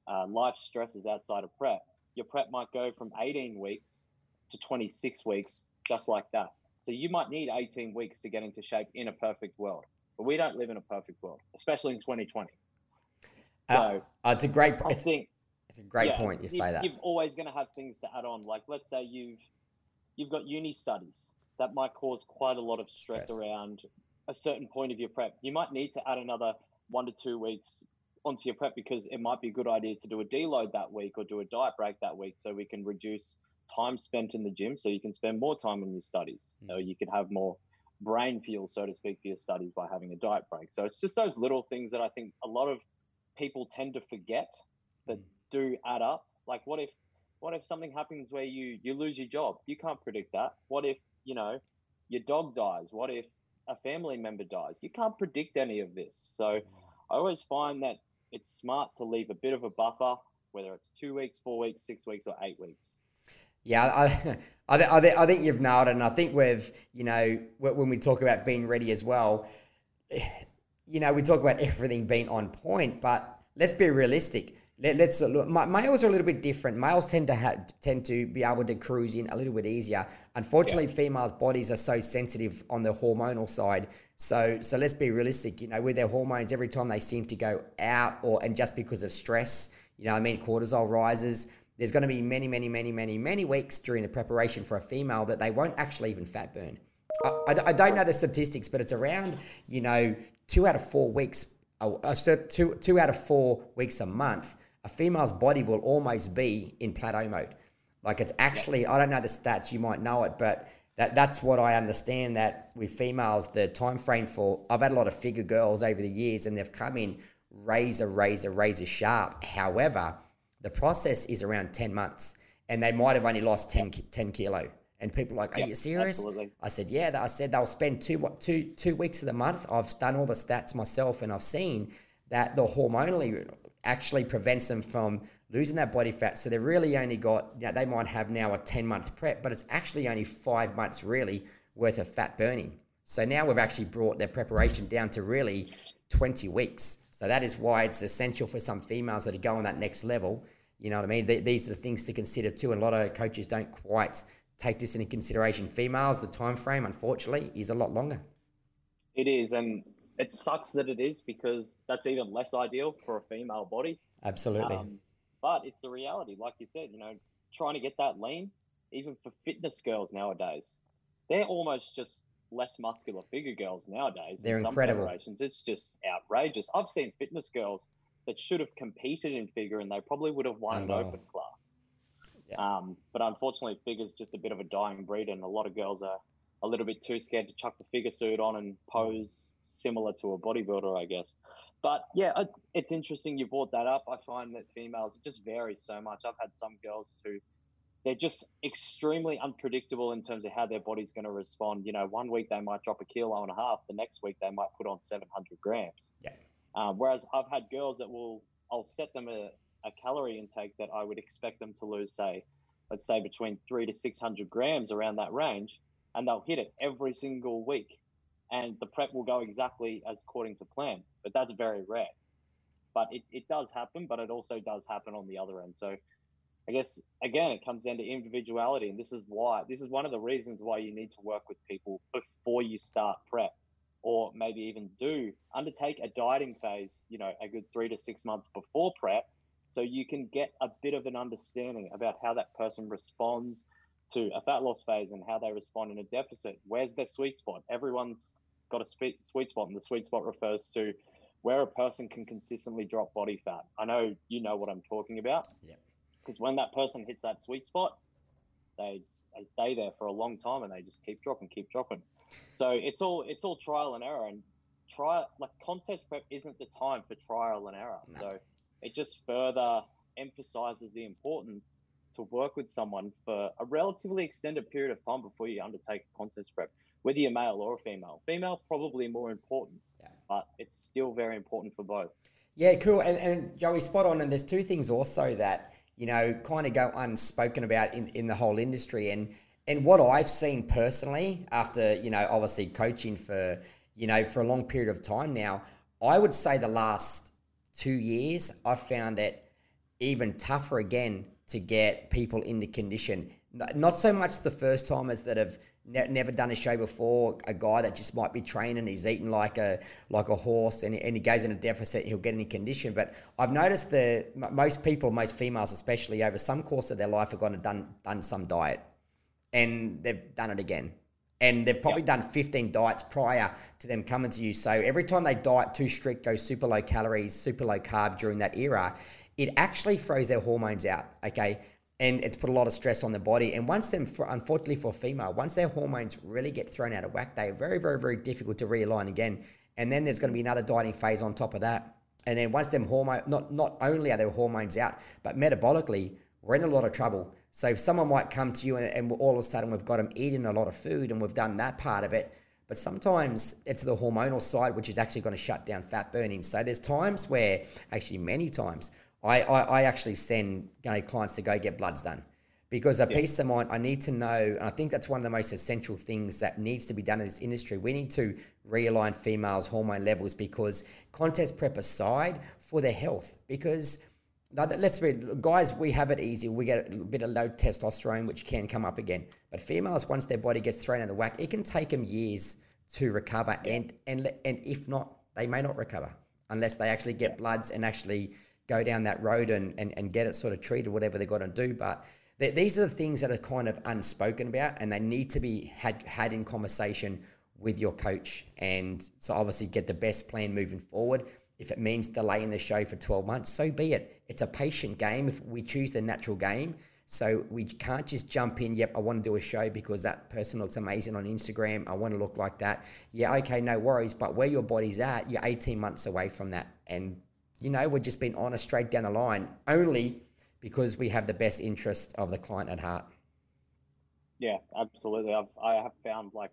uh, life stresses outside of prep, your prep might go from 18 weeks to 26 weeks just like that. So you might need 18 weeks to get into shape in a perfect world, but we don't live in a perfect world, especially in 2020. Uh, so uh, it's a great. I it's, think it's a great yeah, point. You say that you're always going to have things to add on. Like let's say you've you've got uni studies that might cause quite a lot of stress, stress. around a certain point of your prep. You might need to add another one to two weeks onto your prep because it might be a good idea to do a deload that week or do a diet break that week so we can reduce time spent in the gym so you can spend more time on your studies. Mm. or you can have more brain fuel so to speak for your studies by having a diet break. So it's just those little things that i think a lot of people tend to forget that mm. do add up. Like what if what if something happens where you you lose your job? You can't predict that. What if you know your dog dies? What if a family member dies? You can't predict any of this. So i always find that it's smart to leave a bit of a buffer whether it's two weeks four weeks six weeks or eight weeks yeah, I, I, I, I think you've nailed it. And I think we've, you know, when we talk about being ready as well, you know, we talk about everything being on point, but let's be realistic. Let, us uh, look. Males are a little bit different. Males tend to have, tend to be able to cruise in a little bit easier. Unfortunately, yeah. females' bodies are so sensitive on the hormonal side. So, so let's be realistic. You know, with their hormones, every time they seem to go out, or and just because of stress, you know, I mean, cortisol rises there's going to be many, many, many, many, many weeks during the preparation for a female that they won't actually even fat burn. I, I, I don't know the statistics, but it's around, you know, two out of four weeks, uh, two, two out of four weeks a month, a female's body will almost be in plateau mode. Like it's actually, I don't know the stats, you might know it, but that, that's what I understand that with females, the time frame for, I've had a lot of figure girls over the years and they've come in razor, razor, razor sharp. However, the process is around 10 months and they might have only lost 10, 10 kilo. And people are like, are yep, you serious? Absolutely. I said, yeah. I said they'll spend two, two, two weeks of the month. I've done all the stats myself and I've seen that the hormonally actually prevents them from losing that body fat. So they've really only got, you know, they might have now a 10 month prep, but it's actually only five months really worth of fat burning. So now we've actually brought their preparation down to really 20 weeks. So that is why it's essential for some females that are going that next level. You know what I mean? these are the things to consider too. And a lot of coaches don't quite take this into consideration. Females, the time frame, unfortunately, is a lot longer. It is, and it sucks that it is because that's even less ideal for a female body. Absolutely. Um, but it's the reality, like you said. You know, trying to get that lean even for fitness girls nowadays, they're almost just less muscular figure girls nowadays. They're in incredible. It's just outrageous. I've seen fitness girls that should have competed in figure and they probably would have won an open class. Yeah. Um, but unfortunately, figure's just a bit of a dying breed, and a lot of girls are a little bit too scared to chuck the figure suit on and pose similar to a bodybuilder, I guess. But yeah, it's interesting you brought that up. I find that females just vary so much. I've had some girls who they're just extremely unpredictable in terms of how their body's going to respond. You know, one week they might drop a kilo and a half, the next week they might put on 700 grams. Yeah. Um, whereas I've had girls that will, I'll set them a, a calorie intake that I would expect them to lose, say, let's say between three to 600 grams around that range, and they'll hit it every single week. And the prep will go exactly as according to plan, but that's very rare. But it, it does happen, but it also does happen on the other end. So I guess again, it comes down to individuality, and this is why this is one of the reasons why you need to work with people before you start prep, or maybe even do undertake a dieting phase. You know, a good three to six months before prep, so you can get a bit of an understanding about how that person responds to a fat loss phase and how they respond in a deficit. Where's their sweet spot? Everyone's got a sweet spot, and the sweet spot refers to where a person can consistently drop body fat. I know you know what I'm talking about. Yeah because when that person hits that sweet spot, they they stay there for a long time and they just keep dropping, keep dropping. So it's all it's all trial and error, and try like contest prep isn't the time for trial and error. No. So it just further emphasizes the importance to work with someone for a relatively extended period of time before you undertake contest prep, whether you're male or female. Female probably more important, yeah. but it's still very important for both. Yeah, cool. And, and Joey, spot on. And there's two things also that you know, kind of go unspoken about in, in the whole industry. And and what I've seen personally, after you know, obviously coaching for you know for a long period of time now, I would say the last two years I've found it even tougher again to get people into condition. Not so much the first timers that have ne- never done a show before, a guy that just might be training, he's eating like a like a horse, and, and he goes in a deficit, he'll get any condition. But I've noticed that most people, most females especially, over some course of their life, have gone and done done some diet, and they've done it again. And they've probably yep. done 15 diets prior to them coming to you. So every time they diet too strict, go super low calories, super low carb during that era, it actually throws their hormones out. Okay and it's put a lot of stress on the body. And once them, unfortunately for female, once their hormones really get thrown out of whack, they're very, very, very difficult to realign again. And then there's going to be another dieting phase on top of that. And then once them hormone, not not only are their hormones out, but metabolically, we're in a lot of trouble. So if someone might come to you and, and all of a sudden we've got them eating a lot of food and we've done that part of it. But sometimes it's the hormonal side which is actually going to shut down fat burning. So there's times where, actually many times, I, I, I actually send you know, clients to go get bloods done because a yeah. peace of mind, I need to know, and I think that's one of the most essential things that needs to be done in this industry. We need to realign females' hormone levels because contest prep aside for their health, because let's be guys, we have it easy. We get a bit of low testosterone, which can come up again. But females, once their body gets thrown out of whack, it can take them years to recover, and and and if not, they may not recover unless they actually get bloods and actually go down that road and, and, and get it sort of treated, whatever they've got to do. But th- these are the things that are kind of unspoken about and they need to be had, had in conversation with your coach. And so obviously get the best plan moving forward. If it means delaying the show for 12 months, so be it. It's a patient game. If we choose the natural game, so we can't just jump in, yep, I want to do a show because that person looks amazing on Instagram. I want to look like that. Yeah, okay, no worries. But where your body's at, you're 18 months away from that. And you know, we're just being honest straight down the line, only because we have the best interest of the client at heart. Yeah, absolutely. I've I have found like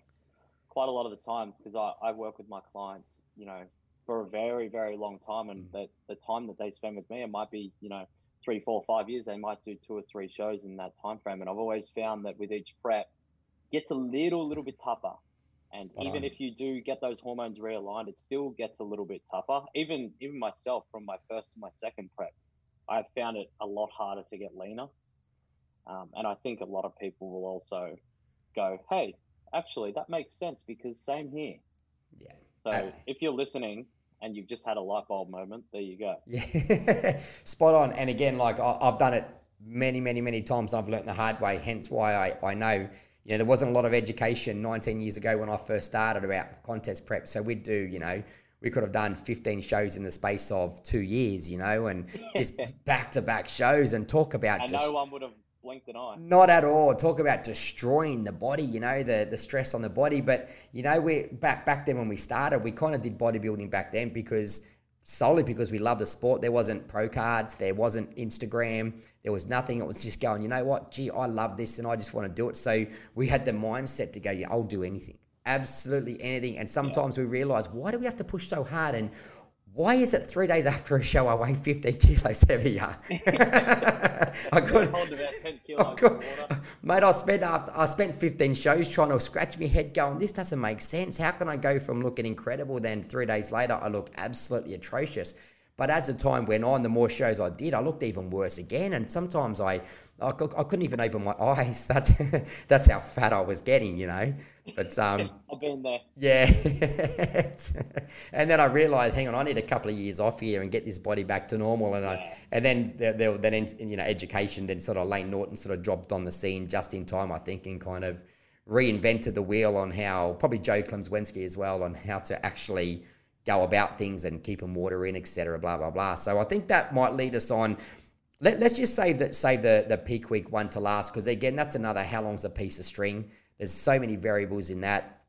quite a lot of the time because I, I work with my clients, you know, for a very very long time, and mm. that the time that they spend with me, it might be you know three, four, five years. They might do two or three shows in that time frame, and I've always found that with each prep, gets a little little bit tougher. And Spot even on. if you do get those hormones realigned, it still gets a little bit tougher. Even even myself, from my first to my second prep, I have found it a lot harder to get leaner. Um, and I think a lot of people will also go, "Hey, actually, that makes sense because same here." Yeah. So uh, if you're listening and you've just had a light bulb moment, there you go. Yeah, spot on. And again, like I've done it many, many, many times I've learnt the hard way. Hence why I, I know, you know, there wasn't a lot of education 19 years ago when I first started about contest prep. So we'd do, you know, we could have done 15 shows in the space of two years, you know, and just back to back shows and talk about. And no one would have blinked an eye. Not at all. Talk about destroying the body, you know, the the stress on the body. But you know, we back back then when we started, we kind of did bodybuilding back then because solely because we love the sport. There wasn't pro cards, there wasn't Instagram, there was nothing. It was just going, you know what, gee, I love this and I just want to do it. So we had the mindset to go, yeah, I'll do anything, absolutely anything. And sometimes yeah. we realize, why do we have to push so hard? And why is it three days after a show I weigh 15 kilos heavier? I could, I could mate. I spent after I spent 15 shows trying to scratch my head, going, "This doesn't make sense. How can I go from looking incredible, then three days later I look absolutely atrocious?" But as the time went on, the more shows I did, I looked even worse again. And sometimes I, I, I couldn't even open my eyes. That's that's how fat I was getting, you know. But um, I've been there. Yeah. and then I realised, hang on, I need a couple of years off here and get this body back to normal. And yeah. I, and then the, then you know education, then sort of Layne Norton sort of dropped on the scene just in time, I think, and kind of reinvented the wheel on how probably Joe Klemczewski as well on how to actually go about things and keep them water in, etc. Blah blah blah. So I think that might lead us on. Let, us just save that save the the peak week one to last because again that's another how long's a piece of string. There's so many variables in that.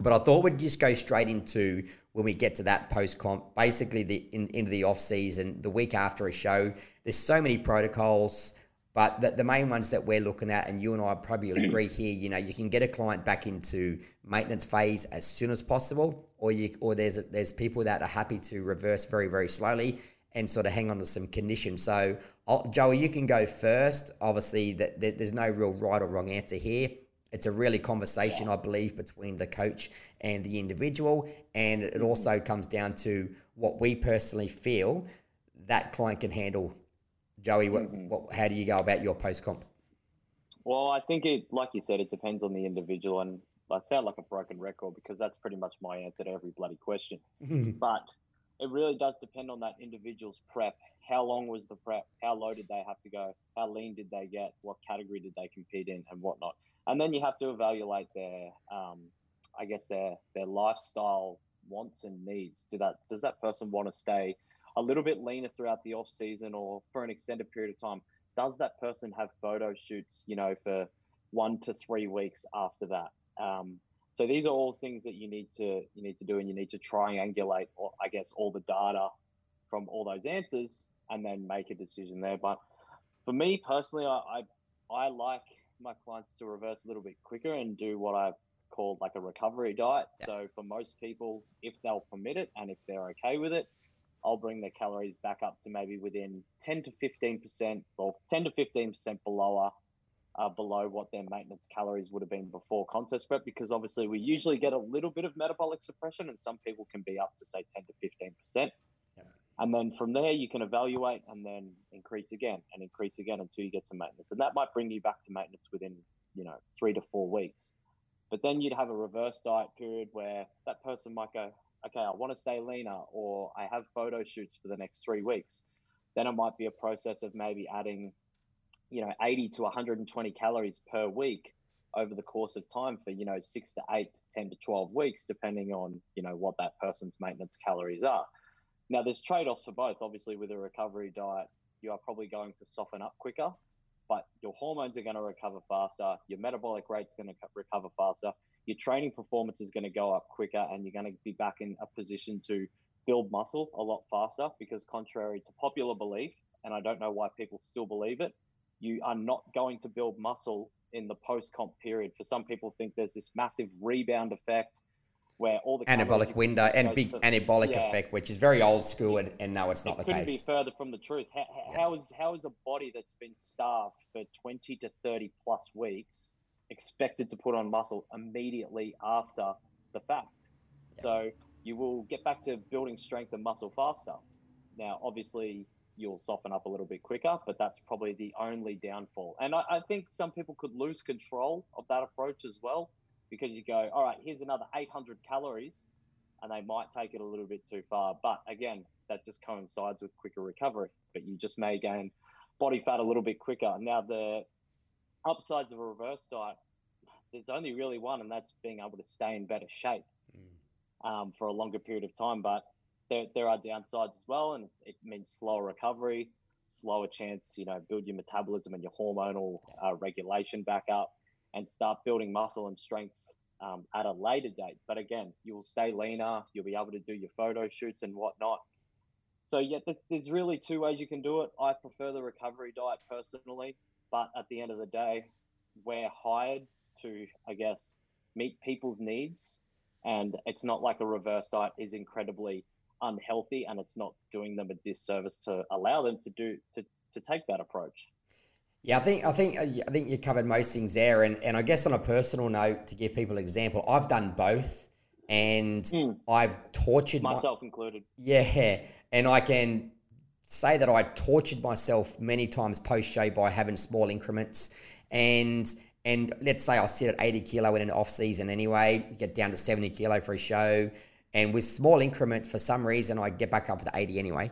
But I thought we'd just go straight into when we get to that post comp, basically the in, into the off season, the week after a show. There's so many protocols. But the, the main ones that we're looking at, and you and I probably agree here, you know, you can get a client back into maintenance phase as soon as possible, or you or there's there's people that are happy to reverse very very slowly and sort of hang on to some conditions. So, I'll, Joey, you can go first. Obviously, that, that there's no real right or wrong answer here. It's a really conversation, I believe, between the coach and the individual, and it also comes down to what we personally feel that client can handle Joey, what, mm-hmm. what, how do you go about your post comp? Well, I think it, like you said, it depends on the individual, and I sound like a broken record because that's pretty much my answer to every bloody question. but it really does depend on that individual's prep. How long was the prep? How low did they have to go? How lean did they get? What category did they compete in, and whatnot? And then you have to evaluate their, um, I guess their their lifestyle wants and needs. Do that does that person want to stay a little bit leaner throughout the off season or for an extended period of time, does that person have photo shoots, you know, for one to three weeks after that? Um, so these are all things that you need to you need to do, and you need to triangulate, or I guess, all the data from all those answers, and then make a decision there. But for me personally, I I, I like my clients to reverse a little bit quicker and do what I've called like a recovery diet. Yeah. So for most people, if they'll permit it and if they're okay with it, I'll bring their calories back up to maybe within 10 to 15%, or 10 to 15% below, uh, below what their maintenance calories would have been before contest prep, because obviously we usually get a little bit of metabolic suppression, and some people can be up to say 10 to 15%. And then from there, you can evaluate and then increase again and increase again until you get to maintenance. And that might bring you back to maintenance within, you know, three to four weeks. But then you'd have a reverse diet period where that person might go, okay, I want to stay leaner or I have photo shoots for the next three weeks, then it might be a process of maybe adding, you know, 80 to 120 calories per week over the course of time for, you know, six to eight, 10 to 12 weeks, depending on, you know, what that person's maintenance calories are. Now, there's trade offs for both. Obviously, with a recovery diet, you are probably going to soften up quicker, but your hormones are going to recover faster, your metabolic rate's going to recover faster, your training performance is going to go up quicker and you're going to be back in a position to build muscle a lot faster because contrary to popular belief and i don't know why people still believe it you are not going to build muscle in the post comp period for some people think there's this massive rebound effect where all the anabolic window and big to, anabolic yeah, effect which is very old school and, and now it's not it the couldn't case be further from the truth how, yeah. how is how is a body that's been starved for 20 to 30 plus weeks expected to put on muscle immediately after the fact. Yeah. So you will get back to building strength and muscle faster. Now, obviously, you'll soften up a little bit quicker, but that's probably the only downfall. And I, I, think some people could lose control of that approach as well because you go, all right, here's another 800 calories, and they might take it a little bit too far. But again, that just coincides with quicker recovery, but you just may gain body fat a little bit quicker. Now the upsides of a reverse diet, there's only really one, and that's being able to stay in better shape mm. um, for a longer period of time. But there, there are downsides as well, and it means slower recovery, slower chance, you know, build your metabolism and your hormonal uh, regulation back up, and start building muscle and strength um, at a later date. But again, you'll stay leaner, you'll be able to do your photo shoots and whatnot. So yeah, there's really two ways you can do it. I prefer the recovery diet personally, but at the end of the day, we're hired to, I guess, meet people's needs, and it's not like a reverse diet is incredibly unhealthy, and it's not doing them a disservice to allow them to do to to take that approach. Yeah, I think I think I think you covered most things there, and and I guess on a personal note, to give people an example, I've done both, and mm. I've tortured myself my, included. Yeah, and I can say that I tortured myself many times post show by having small increments, and and let's say I sit at 80 kilo in an off season anyway, get down to 70 kilo for a show, and with small increments, for some reason, I get back up to 80 anyway.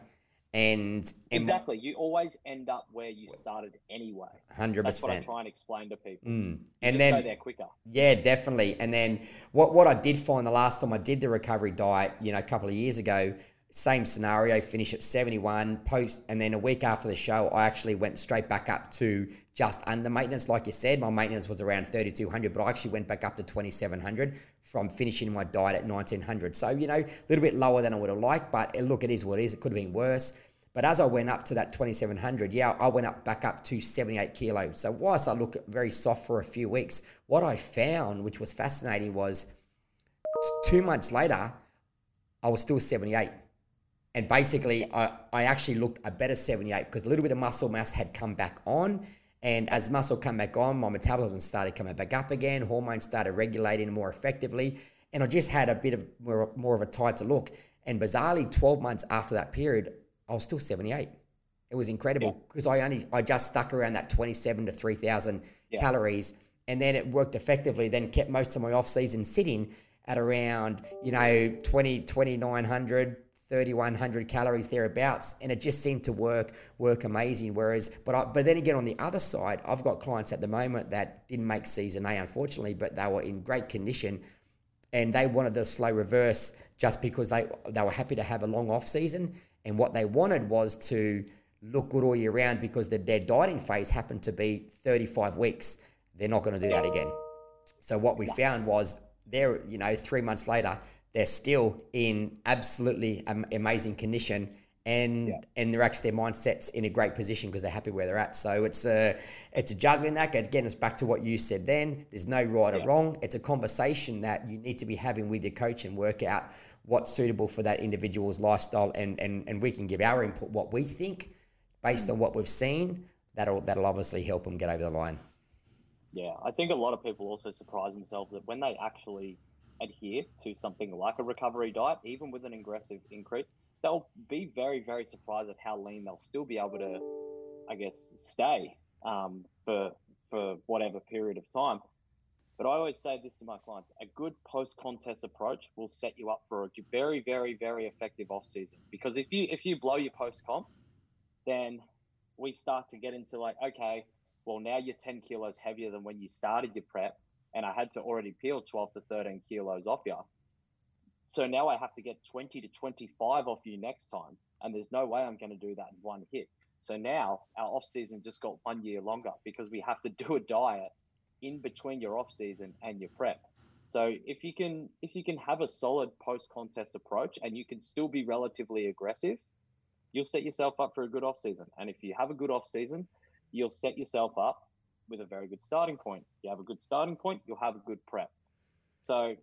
And, and exactly, you always end up where you started anyway. Hundred percent. That's what I try and explain to people. Mm. And then go there quicker. Yeah, definitely. And then what what I did find the last time I did the recovery diet, you know, a couple of years ago, same scenario, finish at 71, post, and then a week after the show, I actually went straight back up to just under maintenance. Like you said, my maintenance was around 3,200, but I actually went back up to 2,700 from finishing my diet at 1,900. So, you know, a little bit lower than I would have liked, but eh, look, it is what it is. It could have been worse. But as I went up to that 2,700, yeah, I went up back up to 78 kilos. So, whilst I look very soft for a few weeks, what I found, which was fascinating, was two months later, I was still 78 and basically, I, I actually looked a better 78 because a little bit of muscle mass had come back on. And as muscle come back on, my metabolism started coming back up again. Hormones started regulating more effectively. And I just had a bit of more, more of a tighter look. And bizarrely, 12 months after that period, I was still 78. It was incredible because yeah. I only, I just stuck around that 27 to 3,000 yeah. calories. And then it worked effectively, then kept most of my off season sitting at around, you know, 20, 2,900, 3100 calories thereabouts and it just seemed to work work amazing whereas but I, but then again on the other side I've got clients at the moment that didn't make season A unfortunately but they were in great condition and they wanted the slow reverse just because they they were happy to have a long off season and what they wanted was to look good all year round because the, their dieting phase happened to be 35 weeks. They're not going to do that again. So what we found was there you know 3 months later they're still in absolutely amazing condition and yeah. and they're actually their mindsets in a great position because they're happy where they're at. So it's a it's a juggling act. Again, it's back to what you said then. There's no right yeah. or wrong. It's a conversation that you need to be having with your coach and work out what's suitable for that individual's lifestyle and and, and we can give our input what we think based mm. on what we've seen. That'll that'll obviously help them get over the line. Yeah, I think a lot of people also surprise themselves that when they actually adhere to something like a recovery diet, even with an aggressive increase, they'll be very, very surprised at how lean they'll still be able to, I guess, stay um, for for whatever period of time. But I always say this to my clients: a good post-contest approach will set you up for a very, very, very effective off-season. Because if you if you blow your post-comp, then we start to get into like, okay, well now you're 10 kilos heavier than when you started your prep and I had to already peel 12 to 13 kilos off you. So now I have to get 20 to 25 off you next time. And there's no way I'm going to do that in one hit. So now our off season just got one year longer because we have to do a diet in between your off season and your prep. So if you can if you can have a solid post contest approach and you can still be relatively aggressive, you'll set yourself up for a good off season. And if you have a good off season, you'll set yourself up with a very good starting point. You have a good starting point, you'll have a good prep. So,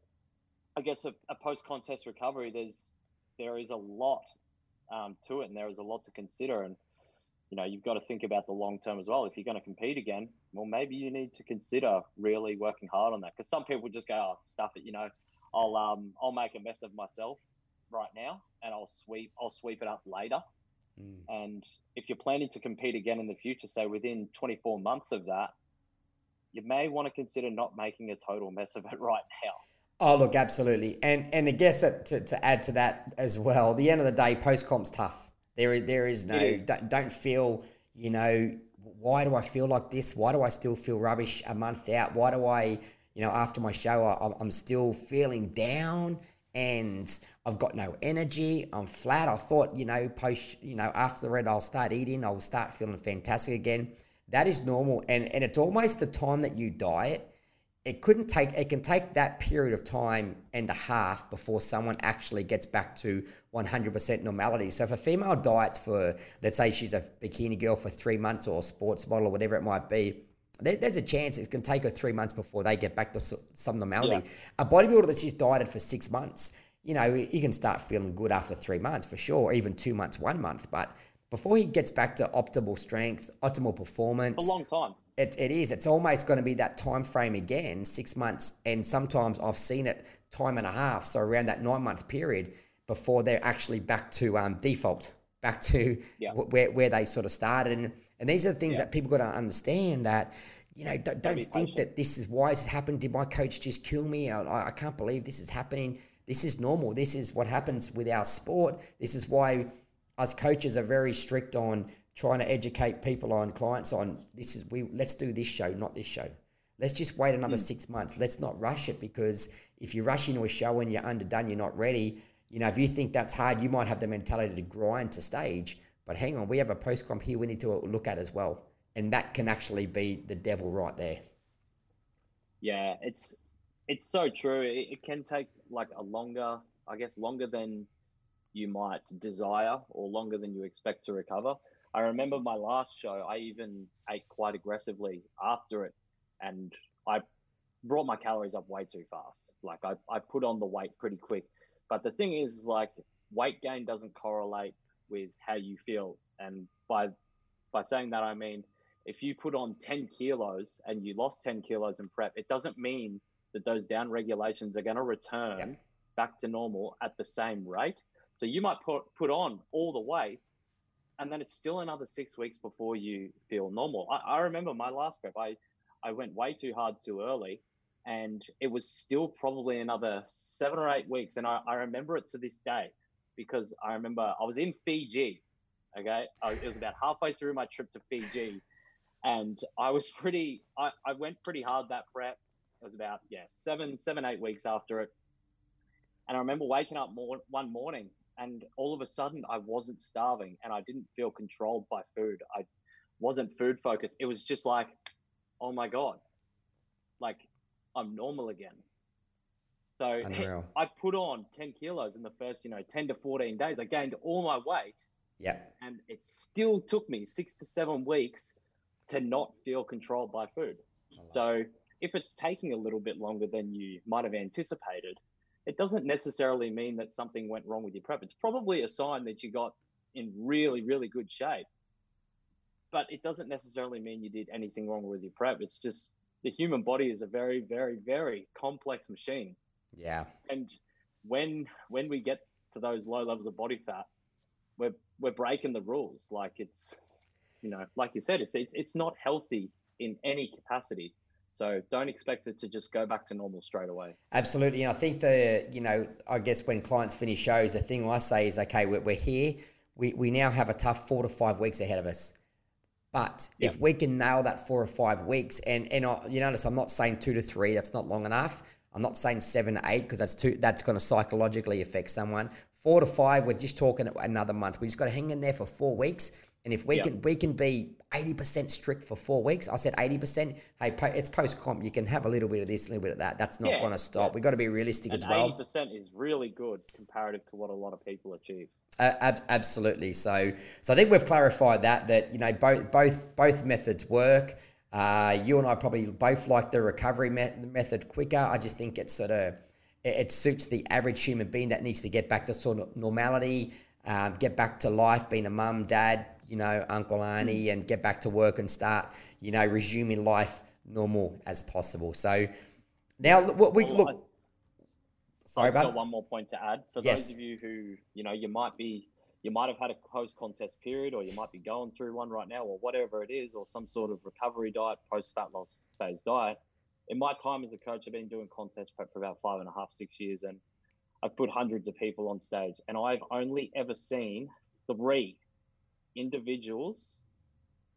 I guess a, a post-contest recovery, there's there is a lot um, to it, and there is a lot to consider. And you know, you've got to think about the long term as well. If you're going to compete again, well, maybe you need to consider really working hard on that. Because some people just go, "Oh, stuff it," you know. I'll um I'll make a mess of myself right now, and I'll sweep I'll sweep it up later. Mm. And if you're planning to compete again in the future, say within 24 months of that, you may want to consider not making a total mess of it right now. Oh, look, absolutely. And and I guess that to, to add to that as well, the end of the day, post comp's tough. There, there is no, is. Don't, don't feel you know, why do I feel like this? Why do I still feel rubbish a month out? Why do I, you know, after my show, I, I'm still feeling down and I've got no energy. I'm flat. I thought, you know, post, you know, after the red, I'll start eating. I'll start feeling fantastic again. That is normal, and and it's almost the time that you diet. It couldn't take. It can take that period of time and a half before someone actually gets back to 100% normality. So if a female diets for, let's say she's a bikini girl for three months or a sports model or whatever it might be, there's a chance it's going to take her three months before they get back to some normality. Yeah. A bodybuilder that's just dieted for six months, you know, you can start feeling good after three months for sure, even two months, one month. But before he gets back to optimal strength, optimal performance, a long time. It, it is. It's almost going to be that time frame again, six months, and sometimes I've seen it time and a half. So around that nine month period before they're actually back to um, default, back to yeah. where where they sort of started. And and these are the things yeah. that people got to understand that. You know, don't, don't think patient. that this is why this happened. Did my coach just kill me? I, I can't believe this is happening. This is normal. This is what happens with our sport. This is why us coaches are very strict on trying to educate people on clients on this is we let's do this show, not this show. Let's just wait another mm. six months. Let's not rush it because if you rush into a show and you're underdone, you're not ready. You know, if you think that's hard, you might have the mentality to grind to stage. But hang on, we have a post comp here we need to look at as well, and that can actually be the devil right there. Yeah, it's it's so true. It, it can take like a longer, I guess, longer than you might desire or longer than you expect to recover. I remember my last show, I even ate quite aggressively after it and I brought my calories up way too fast. Like I, I put on the weight pretty quick. But the thing is, like weight gain doesn't correlate with how you feel. And by by saying that, I mean if you put on 10 kilos and you lost 10 kilos in prep, it doesn't mean that those down regulations are going to return back to normal at the same rate. So you might put put on all the weight, and then it's still another six weeks before you feel normal. I, I remember my last prep, I I went way too hard too early, and it was still probably another seven or eight weeks. And I, I remember it to this day because I remember I was in Fiji. Okay, it was about halfway through my trip to Fiji, and I was pretty. I, I went pretty hard that prep. It was about yeah seven seven eight weeks after it, and I remember waking up more, one morning and all of a sudden I wasn't starving and I didn't feel controlled by food. I wasn't food focused. It was just like, oh my god, like I'm normal again. So Unreal. I put on 10 kilos in the first, you know, 10 to 14 days. I gained all my weight. Yeah. And it still took me six to seven weeks to not feel controlled by food. So if it's taking a little bit longer than you might have anticipated, it doesn't necessarily mean that something went wrong with your prep. It's probably a sign that you got in really, really good shape. But it doesn't necessarily mean you did anything wrong with your prep. It's just the human body is a very, very, very complex machine. Yeah. And when when we get to those low levels of body fat, we're we're breaking the rules. Like it's you know, like you said, it's it's it's not healthy in any capacity. So don't expect it to just go back to normal straight away. Absolutely. And I think the, you know, I guess when clients finish shows, the thing I say is, okay, we're, we're here. We, we now have a tough four to five weeks ahead of us. But yep. if we can nail that four or five weeks, and and I, you notice I'm not saying two to three, that's not long enough. I'm not saying seven to eight because that's too that's going to psychologically affect someone. Four to five, we're just talking another month. We just got to hang in there for four weeks, and if we can we can be 80% strict for four weeks. I said 80%. Hey, it's post comp. You can have a little bit of this, a little bit of that. That's not yeah, going to stop. We've got to be realistic and as well. 80% is really good comparative to what a lot of people achieve. Uh, ab- absolutely. So, so I think we've clarified that that you know both both both methods work. Uh, you and I probably both like the recovery me- method quicker. I just think it's sort of it, it, suits the average human being that needs to get back to sort of normality, um, get back to life, being a mum, dad, you know, Uncle Arnie mm. and get back to work and start, you know, resuming life normal as possible. So now what we look. Sorry, I, sorry, about one more point to add for yes. those of you who you know you might be you might have had a post contest period or you might be going through one right now or whatever it is or some sort of recovery diet post fat loss phase diet in my time as a coach i've been doing contest prep for about five and a half six years and i've put hundreds of people on stage and i've only ever seen three individuals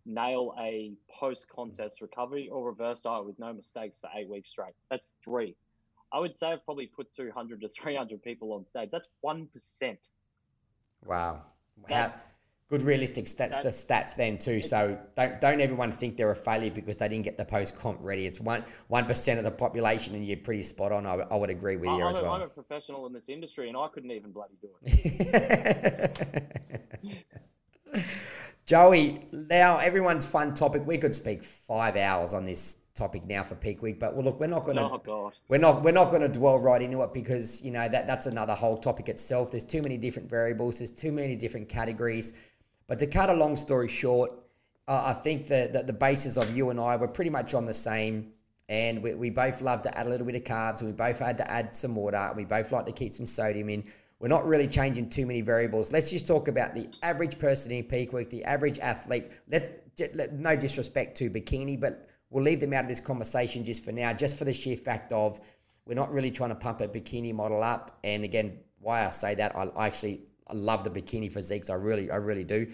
nail a post contest recovery or reverse diet with no mistakes for eight weeks straight. That's three. I would say I've probably put 200 to 300 people on stage. That's 1%. Wow. How, good realistic stats, the stats then too. So don't don't everyone think they're a failure because they didn't get the post comp ready. It's one one percent of the population, and you're pretty spot on. I, I would agree with you I'm as a, well. I'm a professional in this industry, and I couldn't even bloody do it. Joey, now everyone's fun topic. We could speak five hours on this topic now for peak week, but well, look, we're not going to. Oh God. We're not. We're not going to dwell right into it because you know that that's another whole topic itself. There's too many different variables. There's too many different categories. But to cut a long story short, uh, I think that the, the basis of you and I were pretty much on the same. And we, we both love to add a little bit of carbs, and we both had to add some water. And we both like to keep some sodium in. We're not really changing too many variables. Let's just talk about the average person in peak week, the average athlete. Let's let, no disrespect to bikini, but we'll leave them out of this conversation just for now, just for the sheer fact of we're not really trying to pump a bikini model up. And again, why I say that, I, I actually I love the bikini physiques. I really, I really do.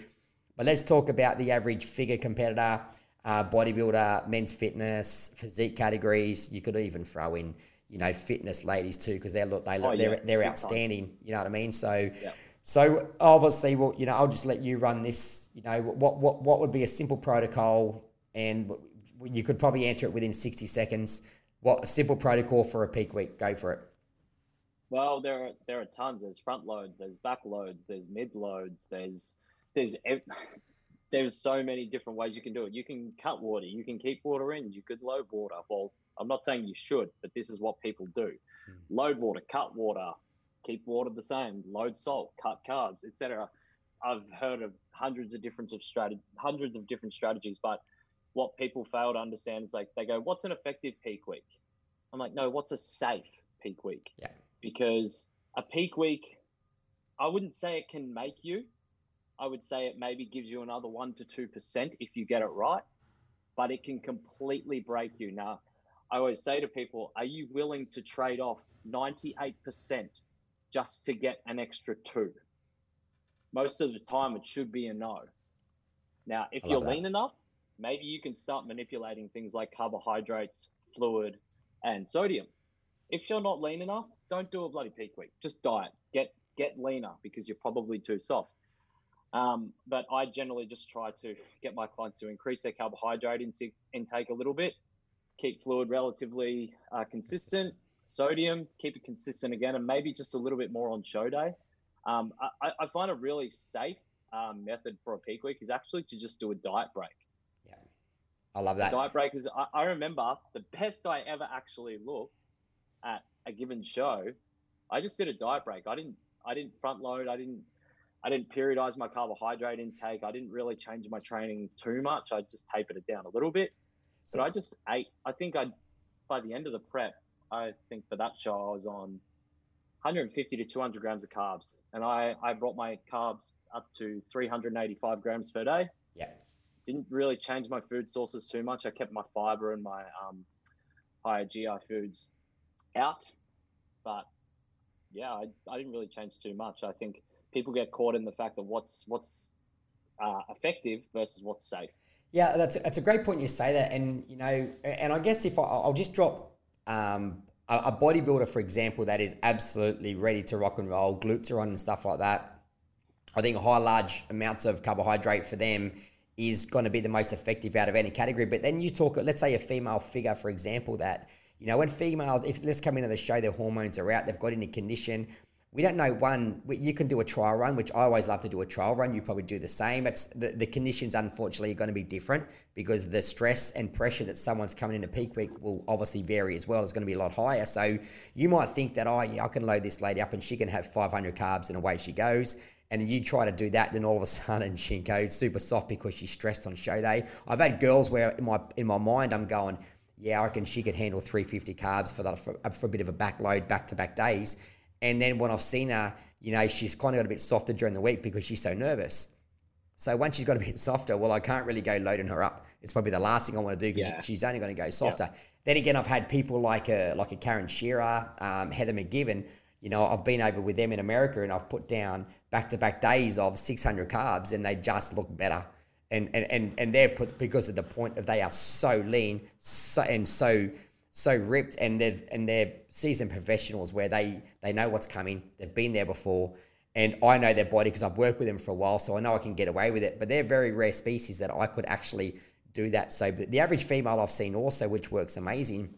But let's talk about the average figure competitor, uh, bodybuilder, men's fitness, physique categories. You could even throw in you know, fitness ladies too, because they look, they look, oh, yeah. they're, they're outstanding. You know what I mean? So, yeah. so obviously, well, you know, I'll just let you run this. You know, what, what, what would be a simple protocol, and you could probably answer it within sixty seconds. What a simple protocol for a peak week? Go for it. Well, there are there are tons. There's front loads, there's back loads, there's mid loads, there's there's there's so many different ways you can do it. You can cut water, you can keep water in, you could load water. Well, I'm not saying you should, but this is what people do: mm. load water, cut water, keep water the same, load salt, cut carbs, etc. I've heard of hundreds of different of hundreds of different strategies, but what people fail to understand is like they go, "What's an effective peak week?" I'm like, "No, what's a safe peak week?" Yeah. Because a peak week, I wouldn't say it can make you. I would say it maybe gives you another one to two percent if you get it right, but it can completely break you. Now, I always say to people, are you willing to trade off 98% just to get an extra two? Most of the time, it should be a no. Now, if you're that. lean enough, maybe you can start manipulating things like carbohydrates, fluid, and sodium. If you're not lean enough, don't do a bloody peak week. Just diet. Get get leaner because you're probably too soft. Um, but I generally just try to get my clients to increase their carbohydrate intake a little bit keep fluid relatively uh, consistent. Sodium, keep it consistent again, and maybe just a little bit more on show day. Um, I, I, find a really safe um, method for a peak week is actually to just do a diet break. Yeah, I love that. diet break is. I, I remember the best I ever actually looked at a given show. I just did a diet break. I didn't. I didn't front load. I didn't. I didn't periodize my carbohydrate intake. I didn't really change my training too much. I just tapered it down a little bit. But I just ate. I think I, by the end of the prep, I think for that show I was on 150 to 200 grams of carbs, and I I brought my carbs up to 385 grams per day. Yeah. Didn't really change my food sources too much. I kept my fiber and my um, higher GI foods out, but yeah, I, I didn't really change too much. I think people get caught in the fact of what's what's uh, effective versus what's safe. Yeah, that's a, that's a great point. You say that, and you know, and I guess if I, I'll just drop um, a, a bodybuilder, for example, that is absolutely ready to rock and roll, glutes are on and stuff like that. I think high, large amounts of carbohydrate for them is going to be the most effective out of any category. But then you talk, let's say a female figure, for example, that you know when females, if let's come into the show, their hormones are out, they've got any condition we don't know one you can do a trial run which i always love to do a trial run you probably do the same it's the, the conditions unfortunately are going to be different because the stress and pressure that someone's coming into peak week will obviously vary as well it's going to be a lot higher so you might think that oh yeah i can load this lady up and she can have 500 carbs and away she goes and you try to do that, then all of a sudden she goes super soft because she's stressed on show day. I've had girls where in my in my mind I'm going, yeah, I reckon she could handle 350 carbs for that for, for a bit of a backload back to back days. And then when I've seen her, you know, she's kind of got a bit softer during the week because she's so nervous. So once she's got a bit softer, well, I can't really go loading her up. It's probably the last thing I want to do because yeah. she's only going to go softer. Yeah. Then again, I've had people like a like a Karen Shearer, um, Heather McGibbon. You know, I've been over with them in America and I've put down back to back days of 600 carbs and they just look better. and and and, and they're put because of the point of they are so lean so, and so so ripped and they're and they're seasoned professionals where they they know what's coming. They've been there before. And I know their body because I've worked with them for a while so I know I can get away with it. But they're very rare species that I could actually do that. So the average female I've seen also which works amazing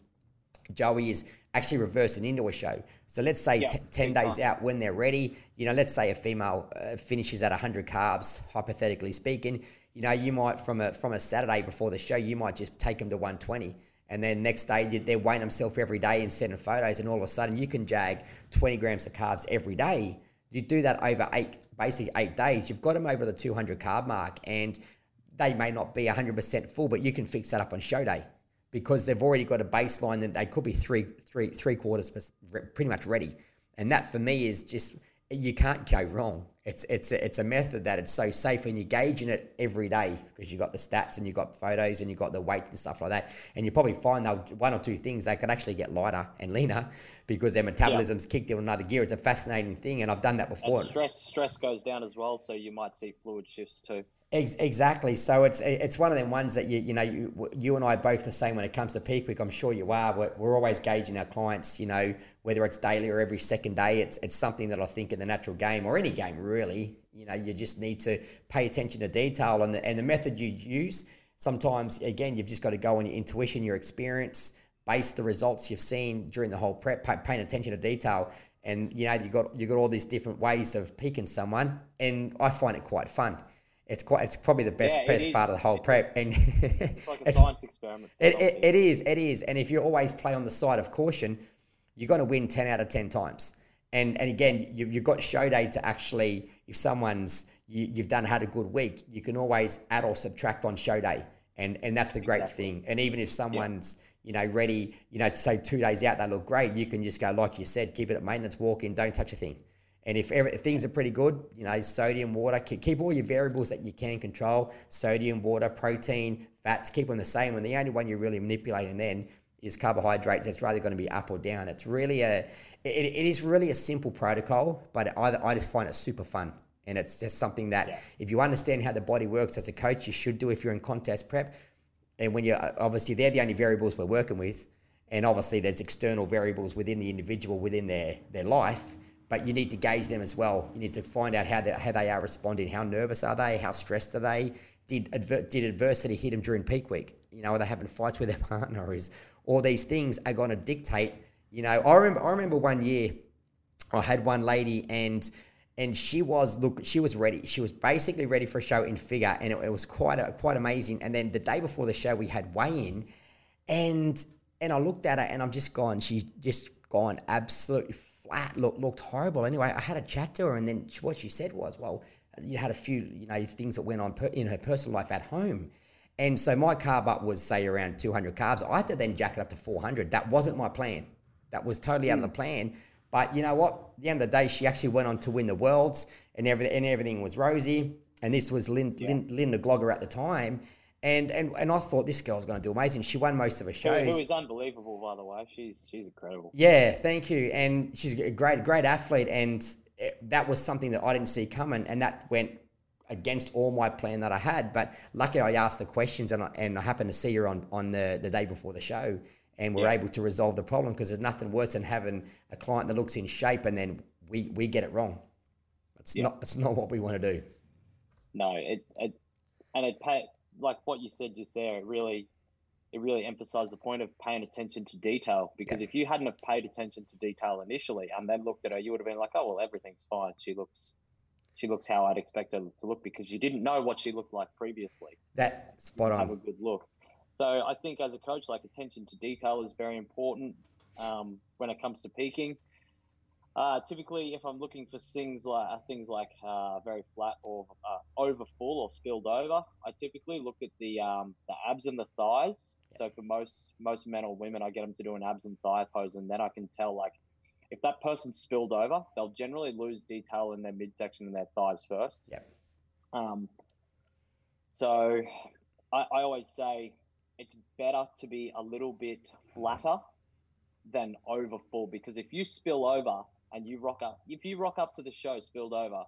Joey is actually reversing into a show. So let's say yeah, t- 10 days out when they're ready, you know, let's say a female uh, finishes at 100 carbs, hypothetically speaking, you know, you might from a from a Saturday before the show, you might just take them to 120. And then next day, they're weighing themselves every day and sending photos, and all of a sudden, you can jag 20 grams of carbs every day. You do that over eight, basically eight days. You've got them over the 200 carb mark, and they may not be 100% full, but you can fix that up on show day because they've already got a baseline that they could be three, three, three quarters pretty much ready. And that for me is just you can't go wrong. It's it's a, it's a method that it's so safe, and you're gauging it every day because you've got the stats and you've got photos and you've got the weight and stuff like that. And you probably find that one or two things they could actually get lighter and leaner because their metabolism's yeah. kicked in another gear. It's a fascinating thing, and I've done that before. And stress stress goes down as well, so you might see fluid shifts too. Ex- exactly. So it's it's one of them ones that you you know you, you and I both the same when it comes to peak week. I'm sure you are. We're, we're always gauging our clients. You know whether it's daily or every second day. It's it's something that I think in the natural game or any game really. You know you just need to pay attention to detail and the and the method you use. Sometimes again you've just got to go on your intuition, your experience, base the results you've seen during the whole prep, pay, paying attention to detail. And you know you got you got all these different ways of peaking someone, and I find it quite fun it's quite it's probably the best yeah, best part of the whole prep. and it's like a science experiment it, it, it is it is. And if you always play on the side of caution you're going to win 10 out of 10 times. And and again you've, you've got show day to actually if someone's you, you've done had a good week you can always add or subtract on show day. And and that's the great exactly. thing. And even if someone's yeah. you know ready you know to say two days out they look great you can just go like you said keep it at maintenance walk in don't touch a thing and if, if things are pretty good, you know, sodium, water, keep all your variables that you can control sodium, water, protein, fats, keep them the same. And the only one you're really manipulating then is carbohydrates. It's rather going to be up or down. It's really a, it, it is really a simple protocol, but I, I just find it super fun. And it's just something that yeah. if you understand how the body works as a coach, you should do if you're in contest prep. And when you're obviously, they're the only variables we're working with. And obviously, there's external variables within the individual, within their, their life but you need to gauge them as well. You need to find out how they, how they are responding. How nervous are they? How stressed are they? Did adver- did adversity hit them during peak week? You know, are they having fights with their partner? Is all these things are going to dictate? You know, I remember I remember one year I had one lady and and she was look she was ready. She was basically ready for a show in figure, and it, it was quite a, quite amazing. And then the day before the show, we had weigh in, and and I looked at her and I'm just gone. She's just gone absolutely flat, look, looked horrible. Anyway, I had a chat to her, and then what she said was, "Well, you had a few, you know, things that went on per, in her personal life at home." And so my carb up was say around 200 carbs. I had to then jack it up to 400. That wasn't my plan. That was totally mm. out of the hmm. plan. But you know what? At the end of the day, she actually went on to win the worlds, and everything, and everything was rosy. And this was Lynn, yeah. Lynn, Linda Glogger at the time. And, and and I thought this girl's going to do amazing. She won most of her shows. Who is unbelievable, by the way. She's she's incredible. Yeah, thank you. And she's a great great athlete, and eh, that was something that I didn't see coming, and that went against all my plan that I had. But lucky I asked the questions, and I, and I happened to see her on on the the day before the show, and we're yeah. able to resolve the problem because there's nothing worse than having a client that looks in shape and then we we get it wrong. It's yeah. not it's not what we want to do. No, it, it and it pay like what you said just there, it really it really emphasized the point of paying attention to detail because yeah. if you hadn't have paid attention to detail initially and then looked at her, you would have been like, oh well, everything's fine. She looks she looks how I'd expect her to look because you didn't know what she looked like previously. That spot on. Have a good look. So I think as a coach, like attention to detail is very important um, when it comes to peaking. Uh, typically, if I'm looking for things like uh, things like uh, very flat or uh, over full or spilled over, I typically look at the um, the abs and the thighs. So for most most men or women, I get them to do an abs and thigh pose, and then I can tell like if that person's spilled over, they'll generally lose detail in their midsection and their thighs first. Yeah. Um. So I, I always say it's better to be a little bit flatter than over full because if you spill over and you rock up, if you rock up to the show spilled over,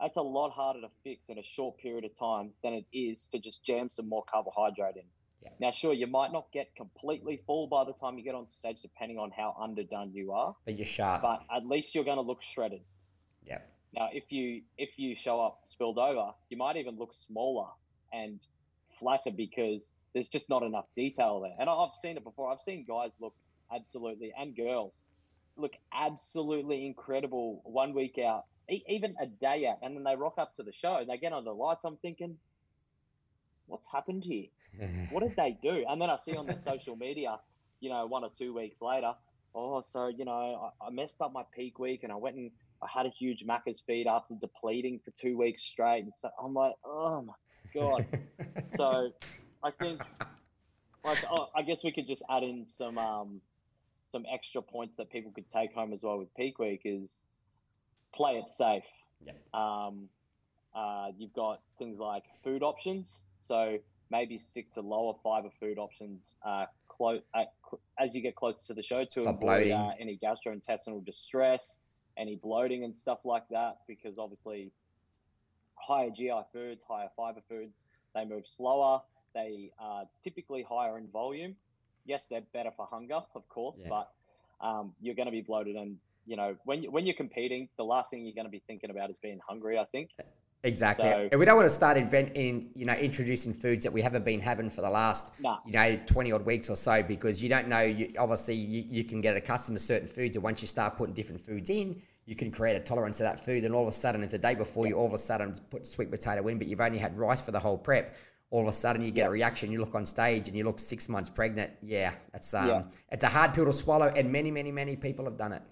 that's a lot harder to fix in a short period of time than it is to just jam some more carbohydrate in. Yeah. Now, sure, you might not get completely full by the time you get on stage, depending on how underdone you are. But you're sharp. But at least you're going to look shredded. Yeah. Now, if you if you show up spilled over, you might even look smaller and flatter because there's just not enough detail there. And I've seen it before. I've seen guys look absolutely and girls look absolutely incredible one week out, even a day out, and then they rock up to the show and they get on the lights. I'm thinking, what's happened here? what did they do? And then I see on the social media, you know, one or two weeks later, oh, so you know, I, I messed up my peak week and I went and I had a huge Macca's feed after depleting for two weeks straight, and so I'm like, oh my god. so I think, like, oh, I guess we could just add in some um, some extra points that people could take home as well with peak week is play it safe. Yeah. Um, uh, you've got things like food options, so maybe stick to lower fiber food options uh, close as you get closer to the show to Stop avoid uh, any gastrointestinal distress, any bloating and stuff like that, because obviously higher GI foods, higher fiber foods, they move slower. They are typically higher in volume. Yes, they're better for hunger, of course, Yeah. but um, you're going to be bloated. And you know, when you, when you're competing, the last thing you're going to be thinking about is being hungry. I think. Exactly. So- and we don't want to start inventing, you know, introducing foods that we haven't been having for the last, Nah. you know, 20 odd weeks or so because you don't know, you, obviously, you, you can get accustomed to certain foods. And once you start putting different foods in, you can create a tolerance to that food. And all of a sudden, if the day before you all of a sudden put sweet potato in, but you've only had rice for the whole prep, all of a sudden you get Yeah. a reaction. You look on stage and you look six months pregnant. Yeah, that's um, Yeah. it's a hard pill to swallow, and many, many, many people have done it.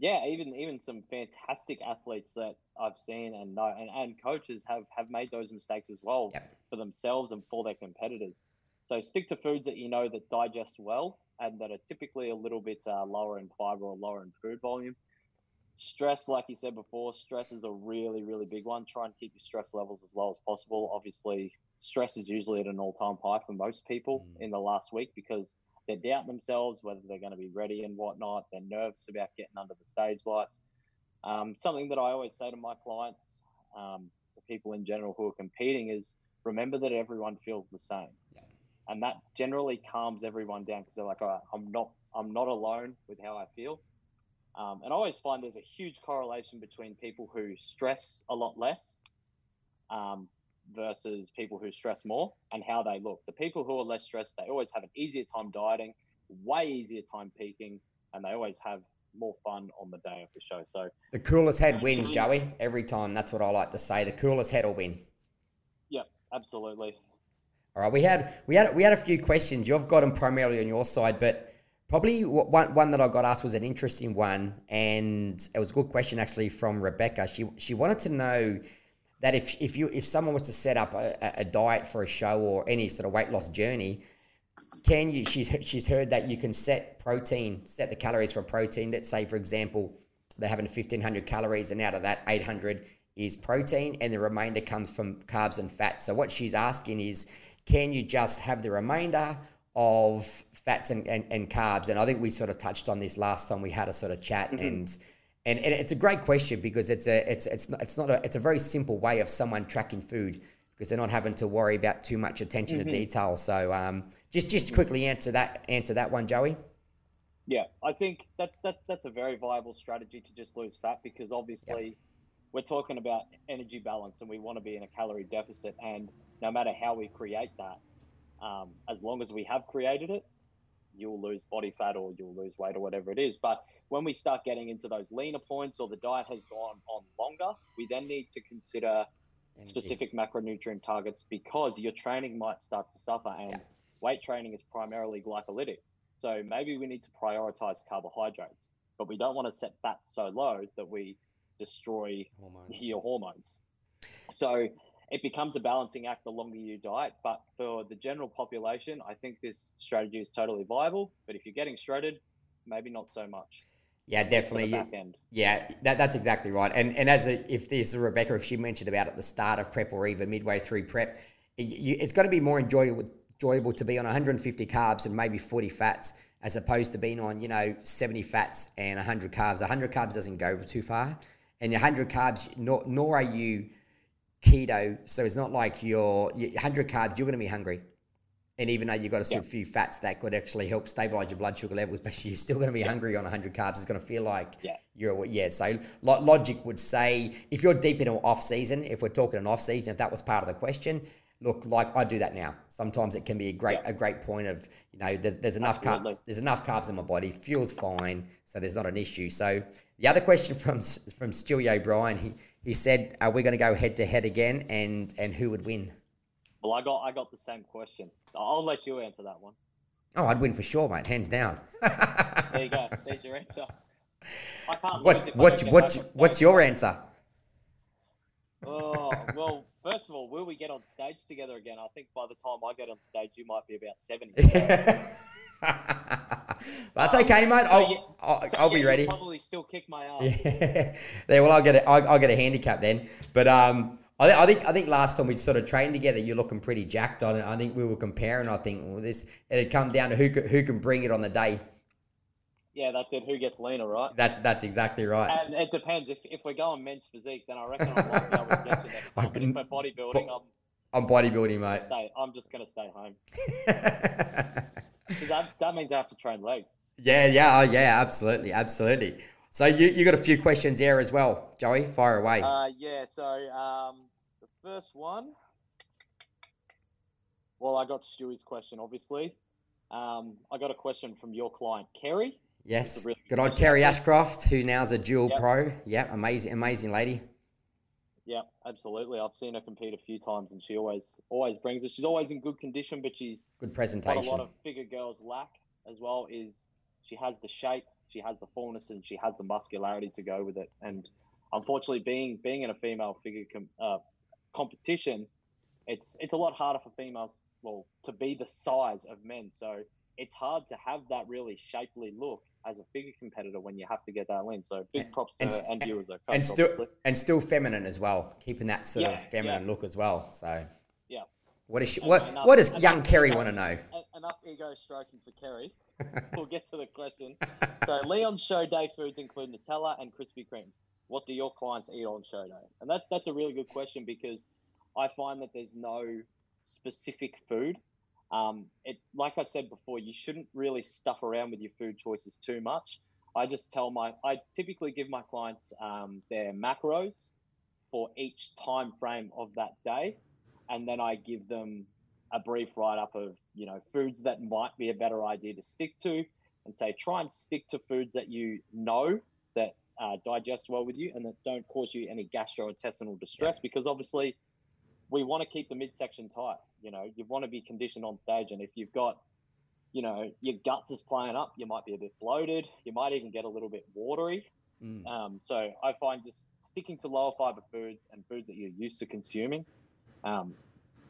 yeah, even even some fantastic athletes that I've seen and know and, and coaches have have made those mistakes as well Yep. for themselves and for their competitors. So stick to foods that you know that digest well and that are typically a little bit uh, lower in fiber or lower in food volume. Stress, like you said before, stress is a really really big one. Try and keep your stress levels as low as possible. Obviously, stress is usually at an all time high for most people Mm. in the last week because they're doubting themselves whether they're going to be ready and whatnot. They're nervous about getting under the stage lights. Um, something that I always say to my clients, um, the people in general who are competing, is remember that everyone feels the same, Yeah. and that generally calms everyone down because they're like, "All right, I'm not, I'm not alone with how I feel." Um, and I always find there's a huge correlation between people who stress a lot less um, versus people who stress more and how they look. The people who are less stressed, they always have an easier time dieting, way easier time peaking, and they always have more fun on the day of the show. So, The coolest head wins, Joey. Every time. That's what I like to say. The coolest head will win. yeah, absolutely. All right, we had we had we had a few questions. You've got them primarily on your side, but probably one one that I got asked was an interesting one, and it was a good question actually from Rebecca. She she wanted to know that if if you if someone was to set up a, a- diet for a show or any sort of weight loss journey, can you? She's she's heard that you can set protein, set the calories for protein. Let's say, for example, they're having fifteen hundred calories, and out of that, eight hundred is protein, and the remainder comes from carbs and fat. So what she's asking is, can you just have the remainder of fats and, and, and carbs? And I think we sort of touched on this last time we had a sort of chat, and and and it's a great question because it's a it's it's not it's not a it's a very simple way of someone tracking food because they're not having to worry about too much attention to detail. So um, just just quickly answer that answer that one, Joey. Yeah, I think that, that that's a very viable strategy to just lose fat because obviously we're talking about energy balance and we want to be in a calorie deficit. And no matter how we create that, um, as long as we have created it, you'll lose body fat or you'll lose weight or whatever it is. But when we start getting into those leaner points or the diet has gone on longer, we then need to consider Energy. specific macronutrient targets because your training might start to suffer and Yeah. weight training is primarily glycolytic. So maybe we need to prioritize carbohydrates, but we don't want to set fat so low that we destroy Hormones. your hormones. So it becomes a balancing act the longer you diet. But for the general population, I think this strategy is totally viable. But if you're getting shredded, maybe not so much. Yeah, Just for the definitely. back end. Yeah, that, that's exactly right. And and as a, if this is Rebecca, if she mentioned about at the start of prep or even midway through prep, it, you, it's got to be more enjoyable enjoyable to be on 150 carbs and maybe 40 fats as opposed to being on you know 70 fats and 100 carbs. 100 carbs doesn't go too far, and 100 carbs, nor, nor are you keto. So it's not like you're 100 carbs, you're going to be hungry. And even though you've got a yeah. few fats that could actually help stabilize your blood sugar levels, but you're still going to be yeah. hungry on 100 carbs. It's going to feel like yeah. you're, yeah. So logic would say if you're deep into off season, if we're talking an off season, if that was part of the question, look, like I do that now. Sometimes it can be a great yeah. a great point of you know there's, there's enough there's enough carbs in my body, fuel's fine, so there's not an issue. So the other question from from Stewie O'Brien, he he said, are we going to go head to head again, and and who would win? Well, I got I got the same question. I'll let you answer that one. Oh, I'd win for sure, mate, hands down. there you go. There's your answer. I can't. What's what's what's what's your answer? Oh well, First of all, will we get on stage together again? I think by the time I get on stage, you might be about 70. That's um, okay, mate. I'll, so I'll, so I'll, be ready. Probably still kick my ass. Yeah. yeah well, I'll get a, I'll, I'll get a handicap then. But um, I, I, think I think last time we sort of trained together, you're looking pretty jacked on it. I think we were comparing. I think well, this it'd come down to who who can bring it on the day. Yeah, that's it. Who gets leaner, right? That's that's exactly right. And it depends. If, if we're going men's physique, then I reckon I might be able to get to that. But if we're bodybuilding, I'm I'm bodybuilding, mate. I'm just gonna stay home. That, that means I have to train legs. Yeah, yeah, oh, yeah, absolutely, absolutely. So you you got a few questions there as well, Joey. Fire away. Uh, yeah. So um, the first one. Well, I got Stewie's question, obviously. Um, I got a question from your client, Kerry. Yes. Really good old Kerry Ashcroft, who now is a dual yep. pro. Yeah, amazing, amazing lady. Yeah, absolutely. I've seen her compete a few times, and she always always brings it. She's always in good condition, but she's good presentation. What a lot of figure girls lack as well is she has the shape, she has the fullness, and she has the muscularity to go with it. And unfortunately, being being in a female figure com- uh, competition, it's it's a lot harder for females well to be the size of men. So it's hard to have that really shapely look as a figure competitor when you have to get that lean. So big props to and, her and coach. And still, obviously. and still feminine as well, keeping that sort yeah, of feminine yeah. look as well. So yeah. What is she, what enough, what does young Kerry want to know? Enough ego stroking for Kerry. we'll get to the question. So Leon's show day foods include Nutella and Krispy Kremes. What do your clients eat on show day? And that's that's a really good question because I find that there's no specific food um, it, like I said before, you shouldn't really stuff around with your food choices too much. I just tell my, I typically give my clients um, their macros for each time frame of that day, and then I give them a brief write up of you know foods that might be a better idea to stick to, and say try and stick to foods that you know that uh, digest well with you and that don't cause you any gastrointestinal distress, yeah. because obviously we want to keep the midsection tight. You know, you want to be conditioned on stage, and if you've got, you know, your guts is playing up, you might be a bit bloated. You might even get a little bit watery. Mm. Um, so I find just sticking to lower fiber foods and foods that you're used to consuming, um,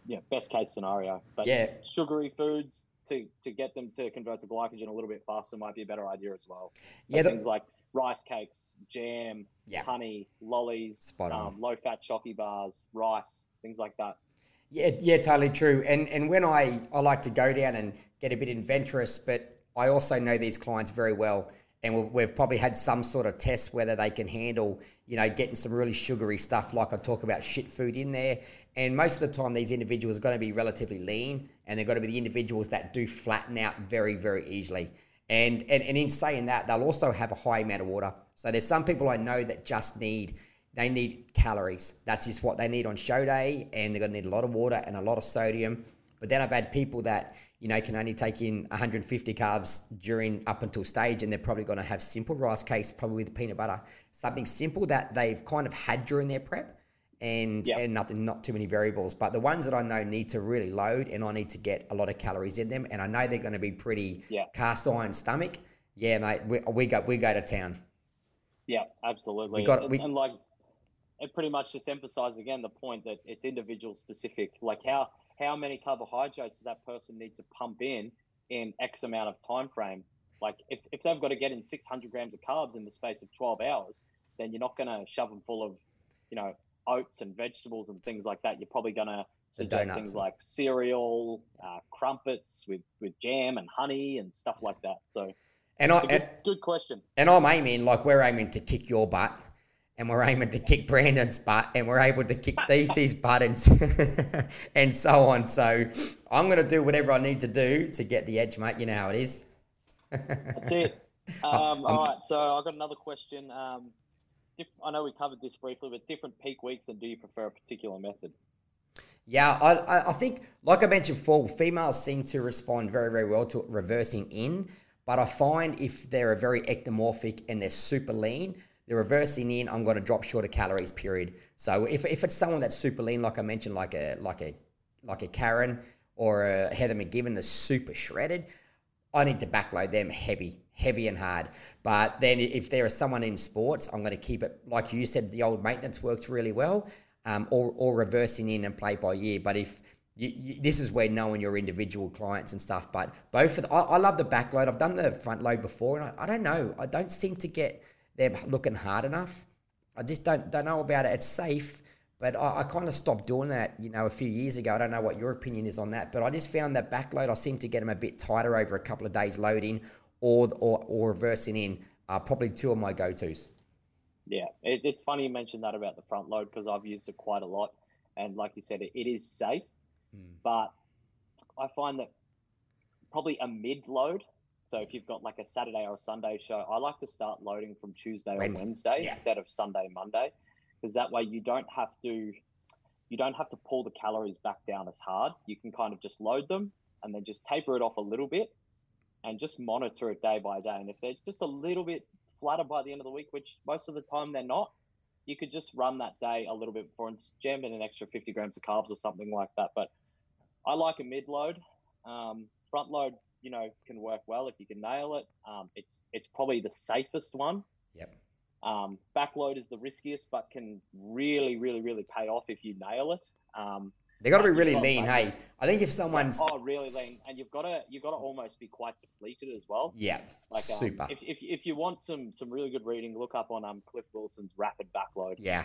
yeah, best case scenario. But yeah. sugary foods to to get them to convert to glycogen a little bit faster might be a better idea as well. yeah, the- things like rice cakes, jam, yeah. honey, lollies, um, low fat chalky bars, rice, things like that. Yeah, yeah, totally true. And and when I I like to go down and get a bit adventurous, but I also know these clients very well, and we've probably had some sort of test whether they can handle, you know, getting some really sugary stuff like I talk about shit food in there. And most of the time, these individuals are going to be relatively lean, and they're going to be the individuals that do flatten out very, very easily. And, and and in saying that, they'll also have a high amount of water. So there's some people I know that just need they need calories. That's just what they need on show day, and they're going to need a lot of water and a lot of sodium. But then I've had people that you know can only take in 150 carbs during up until stage, and they're probably going to have simple rice cakes, probably with peanut butter, something simple that they've kind of had during their prep, and yep. and nothing, not too many variables. But the ones that I know need to really load, and I need to get a lot of calories in them, and I know they're going to be pretty cast iron stomach. Yeah, mate, we, we go we go to town. Yeah, absolutely. We got, we, and like it pretty much just emphasizes again the point that it's individual specific. Like how how many carbohydrates does that person need to pump in in X amount of time frame? Like if, if they've got to get in 600 grams of carbs in the space of 12 hours, then you're not going to shove them full of, you know, oats and vegetables and things like that. You're probably going to suggest things like cereal, uh, crumpets with with jam and honey and stuff like that. So, and I, good, and, good question. And I'm aiming like we're aiming to kick your butt and we're aiming to kick Brandon's butt, and we're able to kick DC's butt, and, and so on. So I'm going to do whatever I need to do to get the edge, mate. You know how it is. That's it. Um, all right, so I've got another question. Um, I know we covered this briefly, but different peak weeks, and do you prefer a particular method? Yeah, I, I think, like I mentioned before, females seem to respond very, very well to reversing in. But I find if they're a very ectomorphic and they're super lean, they're reversing in, I'm going to drop shorter calories. Period. So if, if it's someone that's super lean, like I mentioned, like a like a like a Karen or a Heather McGiven that's super shredded, I need to backload them heavy, heavy and hard. But then if there is someone in sports, I'm going to keep it like you said. The old maintenance works really well, um, or or reversing in and play by year. But if you, you, this is where knowing your individual clients and stuff. But both of the, I, I, love the backload. I've done the front load before, and I, I don't know. I don't seem to get them looking hard enough. I just don't don't know about it. It's safe, but I, I kind of stopped doing that, you know, a few years ago. I don't know what your opinion is on that, but I just found that backload. I seem to get them a bit tighter over a couple of days loading, or or, or reversing in. Are probably two of my go tos. Yeah, it, it's funny you mentioned that about the front load because I've used it quite a lot, and like you said, it, it is safe, mm. but I find that probably a mid load so if you've got like a Saturday or a Sunday show, I like to start loading from Tuesday Wednesday. or Wednesday yeah. instead of Sunday, Monday, because that way you don't have to you don't have to pull the calories back down as hard. You can kind of just load them and then just taper it off a little bit and just monitor it day by day. And if they're just a little bit flatter by the end of the week, which most of the time they're not, you could just run that day a little bit before and jam in an extra 50 grams of carbs or something like that. But I like a mid load. Um, front load you know can work well if you can nail it. Um, it's it's probably the safest one. Yep. Um, backload is the riskiest, but can really, really, really pay off if you nail it. Um, they got to be really lean, hey. I think if someone's oh really lean, and you've got to you've got to almost be quite depleted as well. Yeah, like um, super. If, if, if you want some some really good reading, look up on um Cliff Wilson's rapid backload. Yeah,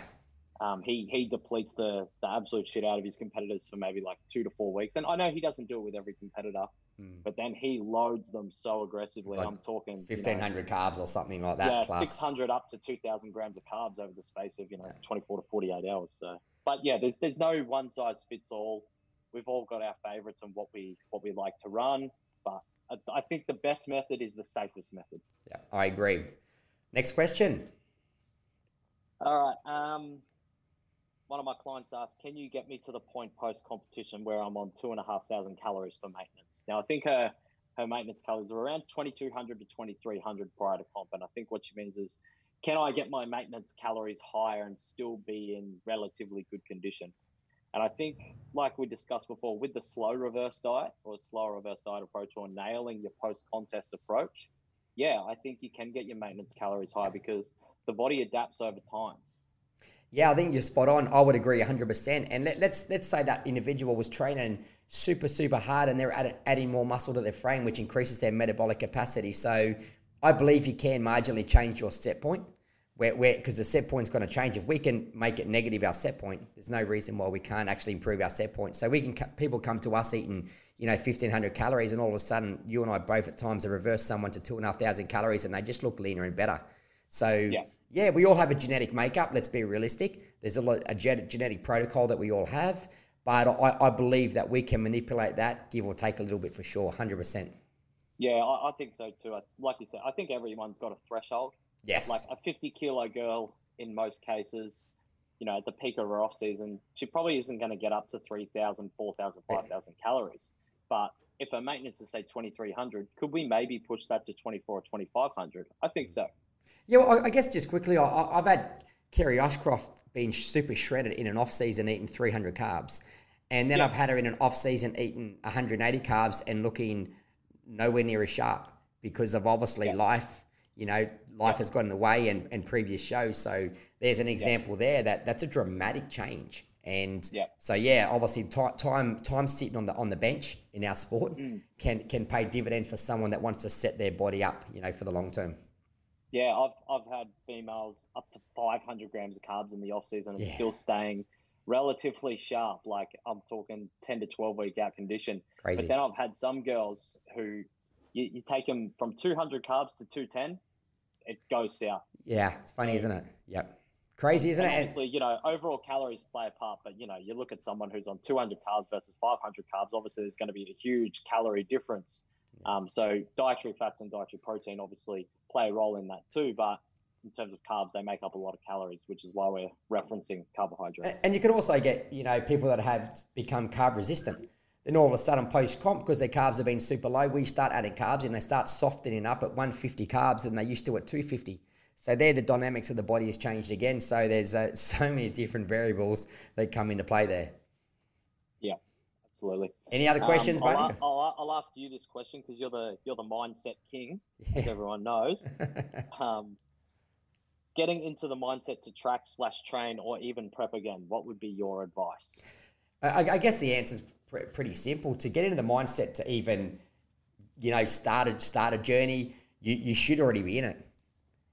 um, he he depletes the the absolute shit out of his competitors for maybe like two to four weeks, and I know he doesn't do it with every competitor, mm. but then he loads them so aggressively. Like I'm talking fifteen hundred you know, carbs or something like that. Yeah, six hundred up to two thousand grams of carbs over the space of you know yeah. twenty four to forty eight hours. So, but yeah, there's there's no one size fits all. We've all got our favorites and what we what we like to run, but I, I think the best method is the safest method. Yeah, I agree. Next question. All right. Um, one of my clients asked, "Can you get me to the point post competition where I'm on two and a half thousand calories for maintenance?" Now I think her her maintenance calories are around 2200 to 2300 prior to comp, and I think what she means is, can I get my maintenance calories higher and still be in relatively good condition? And I think, like we discussed before, with the slow reverse diet or slow reverse diet approach or nailing your post contest approach, yeah, I think you can get your maintenance calories high because the body adapts over time. Yeah, I think you're spot on. I would agree 100%. And let, us let's, let's say that individual was training super super hard and they're add, adding more muscle to their frame, which increases their metabolic capacity. So I believe you can marginally change your set point, where because the set point's going to change. If we can make it negative our set point, there's no reason why we can't actually improve our set point. So we can people come to us eating you know 1500 calories, and all of a sudden you and I both at times have reversed someone to two and a half thousand calories, and they just look leaner and better. So yeah yeah, we all have a genetic makeup. Let's be realistic. There's a, lot, a genetic protocol that we all have, but I, I, believe that we can manipulate that, give or take a little bit for sure, hundred percent. Yeah, I, I, think so too. Like you said, I think everyone's got a threshold. Yes. Like a 50 kilo girl, in most cases, you know, at the peak of her off season, she probably isn't going to get up to 3,000, 4,000, 5,000 calories. But if her maintenance is say 2,300, could we maybe push that to 24 or 2,500? I think mm. so. Yeah, well, I guess just quickly, I, have had Kerry Ashcroft being super shredded in an off season, eating 300 carbs, and then yeah. I've had her in an off season eating 180 carbs and looking nowhere near as sharp because of obviously yeah. life. You know, life yeah. has got in the way and, and previous shows. So there's an example there that that's a dramatic change. And yeah. so yeah, obviously t- time time sitting on the on the bench in our sport mm. can can pay dividends for someone that wants to set their body up, you know, for the long term. Yeah, I've I've had females up to 500 grams of carbs in the off season and yeah. still staying relatively sharp. Like I'm talking 10 to 12 week out condition. Crazy. But then I've had some girls who you, you take them from 200 carbs to 210, it goes south. Yeah, it's funny, isn't it? Yep. Crazy, isn't and it? Obviously, you know, overall calories play a part, but you know, you look at someone who's on 200 carbs versus 500 carbs. Obviously, there's going to be a huge calorie difference. Um, so dietary fats and dietary protein obviously play a role in that too. But in terms of carbs, they make up a lot of calories, which is why we're referencing carbohydrates. And you can also get, you know, people that have become carb resistant. Then all of a sudden, post comp, because their carbs have been super low, we start adding carbs and they start softening up at 150 carbs and they used to at 250. So there, the dynamics of the body has changed again. So there's uh, so many different variables that come into play there. Absolutely. Any other questions, um, buddy? I'll, I'll, I'll, ask you this question because you're the you're the mindset king, yeah. as everyone knows. um, getting into the mindset to track slash train or even prep again, what would be your advice? I, I guess the answer is pr- pretty simple. To get into the mindset to even, you know, start a, start a journey, you, you should already be in it.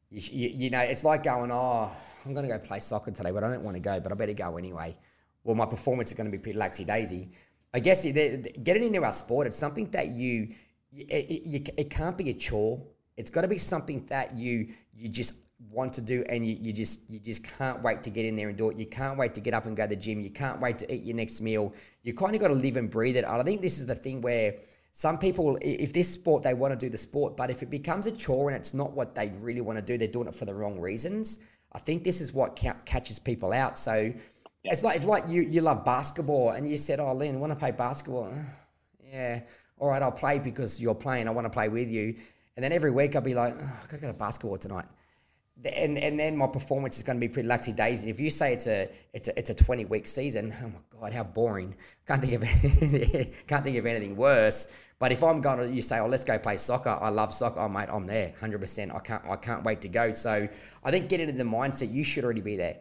You, you, you know, it's like going, oh, I'm going to go play soccer today, but I don't want to go, but I better go anyway. Well, my performance is going to be pretty laxy daisy. I guess getting into our sport, it's something that you, it, it, it can't be a chore. It's got to be something that you you just want to do and you, you just you just can't wait to get in there and do it. You can't wait to get up and go to the gym. You can't wait to eat your next meal. You kind of got to live and breathe it. I think this is the thing where some people if this sport they want to do the sport but if it becomes a chore and it's not what they really want to do they're doing it for the wrong reasons i think this is what ca- catches people out. So yeah. it's like if like you you love basketball and you said oh lynn want to play basketball uh, yeah all right i'll play because you're playing i want to play with you and then every week i'll be like oh, i gotta go to basketball tonight and and then my performance is going to be pretty laxy days. And if you say it's a it's a it's a twenty week season, oh my god, how boring! Can't think of can't think of anything worse. But if I'm going to you say, oh, let's go play soccer. I love soccer. Oh mate, I'm there, hundred percent. I can't I can't wait to go. So I think getting into the mindset, you should already be there.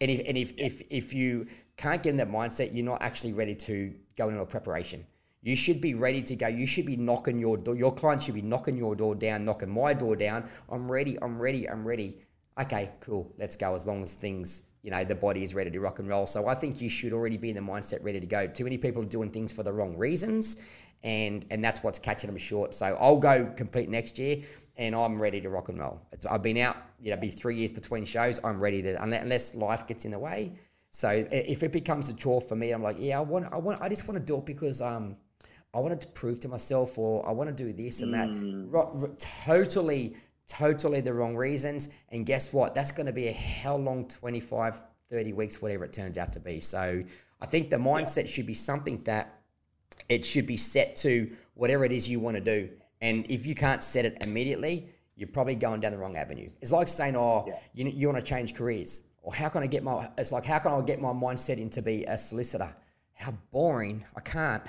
And if and if if if you can't get in that mindset, you're not actually ready to go into a preparation. You should be ready to go. You should be knocking your door. Your client should be knocking your door down, knocking my door down. I'm ready. I'm ready. I'm ready. Okay, cool. Let's go. As long as things, you know, the body is ready to rock and roll. So I think you should already be in the mindset ready to go. Too many people are doing things for the wrong reasons, and and that's what's catching them short. So I'll go compete next year, and I'm ready to rock and roll. It's, I've been out, you know, be three years between shows. I'm ready to unless life gets in the way. So if it becomes a chore for me, I'm like, yeah, I want, I want, I just want to do it because um I wanted to prove to myself or I want to do this and that. Mm. R- r- totally, totally the wrong reasons. And guess what? That's going to be a hell long 25, 30 weeks, whatever it turns out to be. So I think the mindset yeah. should be something that it should be set to whatever it is you want to do. And if you can't set it immediately, you're probably going down the wrong avenue. It's like saying, oh, yeah. you, you want to change careers. Or how can I get my, it's like, how can I get my mindset into be a solicitor? How boring. I can't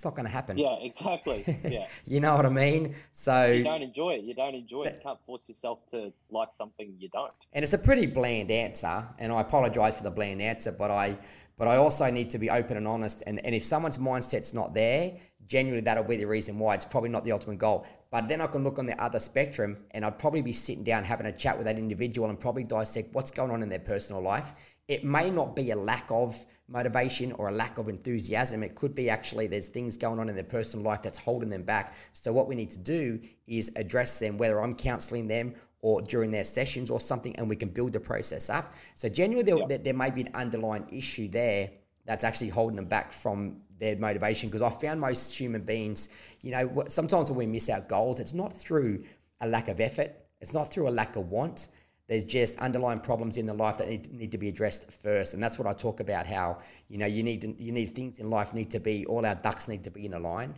it's not going to happen. Yeah, exactly. Yeah. you know what I mean? So you don't enjoy it. You don't enjoy it. You can't force yourself to like something you don't. And it's a pretty bland answer, and I apologize for the bland answer, but I but I also need to be open and honest. And, and if someone's mindset's not there, genuinely that'll be the reason why. It's probably not the ultimate goal. But then I can look on the other spectrum and I'd probably be sitting down having a chat with that individual and probably dissect what's going on in their personal life. It may not be a lack of motivation or a lack of enthusiasm. It could be actually there's things going on in their personal life that's holding them back. So what we need to do is address them, whether I'm counseling them or during their sessions or something, and we can build the process up. So genuinely, there, there may be an underlying issue there that's actually holding them back from their motivation. Because I found most human beings, you know, sometimes when we miss our goals, it's not through a lack of effort, it's not through a lack of want there's just underlying problems in the life that need, need to be addressed first and that's what i talk about how you know you need to, you need things in life need to be all our ducks need to be in a line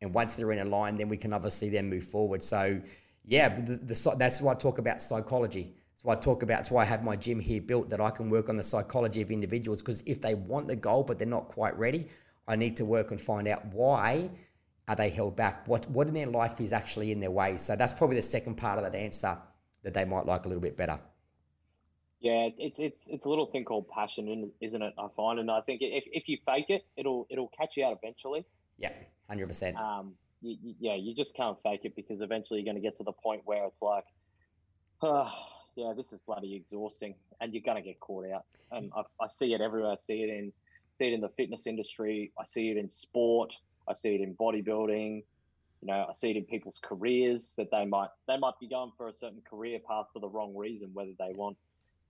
and once they're in a line then we can obviously then move forward so yeah the, the, that's why i talk about psychology that's why i talk about that's why i have my gym here built that i can work on the psychology of individuals because if they want the goal but they're not quite ready i need to work and find out why are they held back what what in their life is actually in their way so that's probably the second part of that answer that they might like a little bit better. Yeah, it's it's it's a little thing called passion, isn't it? I find, and I think if, if you fake it, it'll it'll catch you out eventually. Yeah, hundred percent. Um, you, you, yeah, you just can't fake it because eventually you're going to get to the point where it's like, oh, yeah, this is bloody exhausting, and you're going to get caught out. And I, I see it everywhere. I see it in see it in the fitness industry. I see it in sport. I see it in bodybuilding. You know, I see it in people's careers that they might they might be going for a certain career path for the wrong reason, whether they want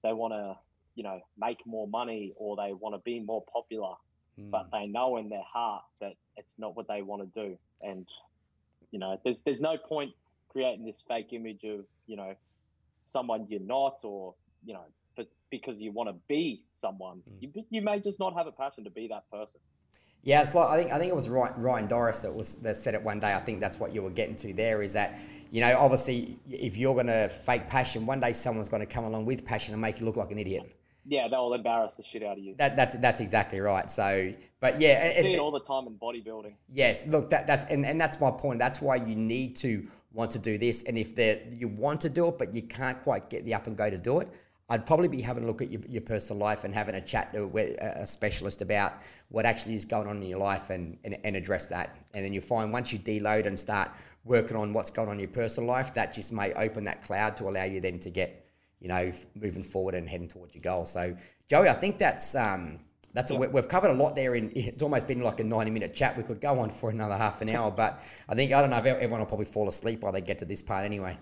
they want to you know, make more money or they want to be more popular, mm. but they know in their heart that it's not what they want to do. And, you know, there's there's no point creating this fake image of, you know, someone you're not or, you know, but because you want to be someone, mm. you, you may just not have a passion to be that person. Yeah, it's like I think I think it was Ryan, Doris that was that said it one day. I think that's what you were getting to there. Is that you know obviously if you're going to fake passion, one day someone's going to come along with passion and make you look like an idiot. Yeah, they'll embarrass the shit out of you. That, that's that's exactly right. So, but yeah, I see it, it all the time in bodybuilding. Yes, look, that that and, and that's my point. That's why you need to want to do this. And if you want to do it, but you can't quite get the up and go to do it, I'd probably be having a look at your, your personal life and having a chat to a specialist about what actually is going on in your life and, and, and address that. And then you find once you deload and start working on what's going on in your personal life, that just may open that cloud to allow you then to get, you know, moving forward and heading towards your goal. So, Joey, I think that's um, that's a, we've covered a lot there. In it's almost been like a ninety minute chat. We could go on for another half an hour, but I think I don't know if everyone will probably fall asleep while they get to this part anyway.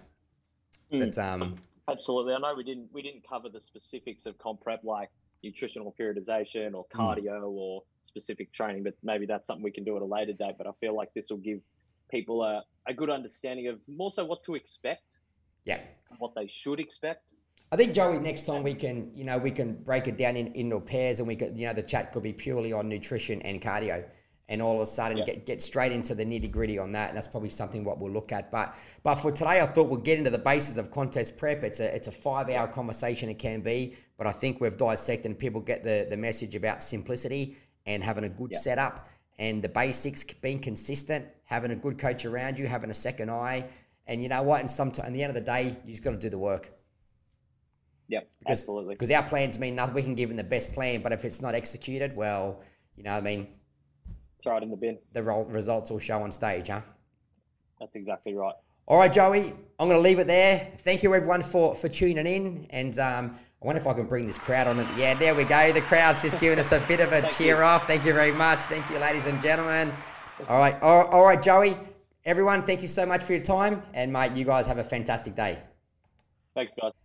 Mm. But um, Absolutely. I know we didn't we didn't cover the specifics of comp prep like nutritional periodization or hmm. cardio mm. or specific training, but maybe that's something we can do at a later date. But I feel like this will give people a, a good understanding of more so what to expect. Yeah. What they should expect. I think Joey, next time we can, you know, we can break it down in, into pairs and we could, you know, the chat could be purely on nutrition and cardio and all of a sudden yeah. get, get straight into the nitty gritty on that. And that's probably something what we'll look at. But but for today, I thought we'll get into the basis of contest prep. It's a it's a five hour conversation. It can be, but I think we've dissected and people get the the message about simplicity and having a good yeah. setup and the basics, being consistent, having a good coach around you, having a second eye, and you know what? And sometimes, at the end of the day, you just got to do the work. Yep, because, absolutely. Because our plans mean nothing. We can give them the best plan, but if it's not executed, well, you know, I mean, throw it in the bin. The results will show on stage, huh? That's exactly right. All right, Joey, I'm going to leave it there. Thank you, everyone, for, for tuning in. And um, I wonder if I can bring this crowd on. Yeah, there we go. The crowd's just giving us a bit of a cheer you. off. Thank you very much. Thank you, ladies and gentlemen. All right, all, all right, Joey. Everyone, thank you so much for your time. And, mate, you guys have a fantastic day. Thanks, guys.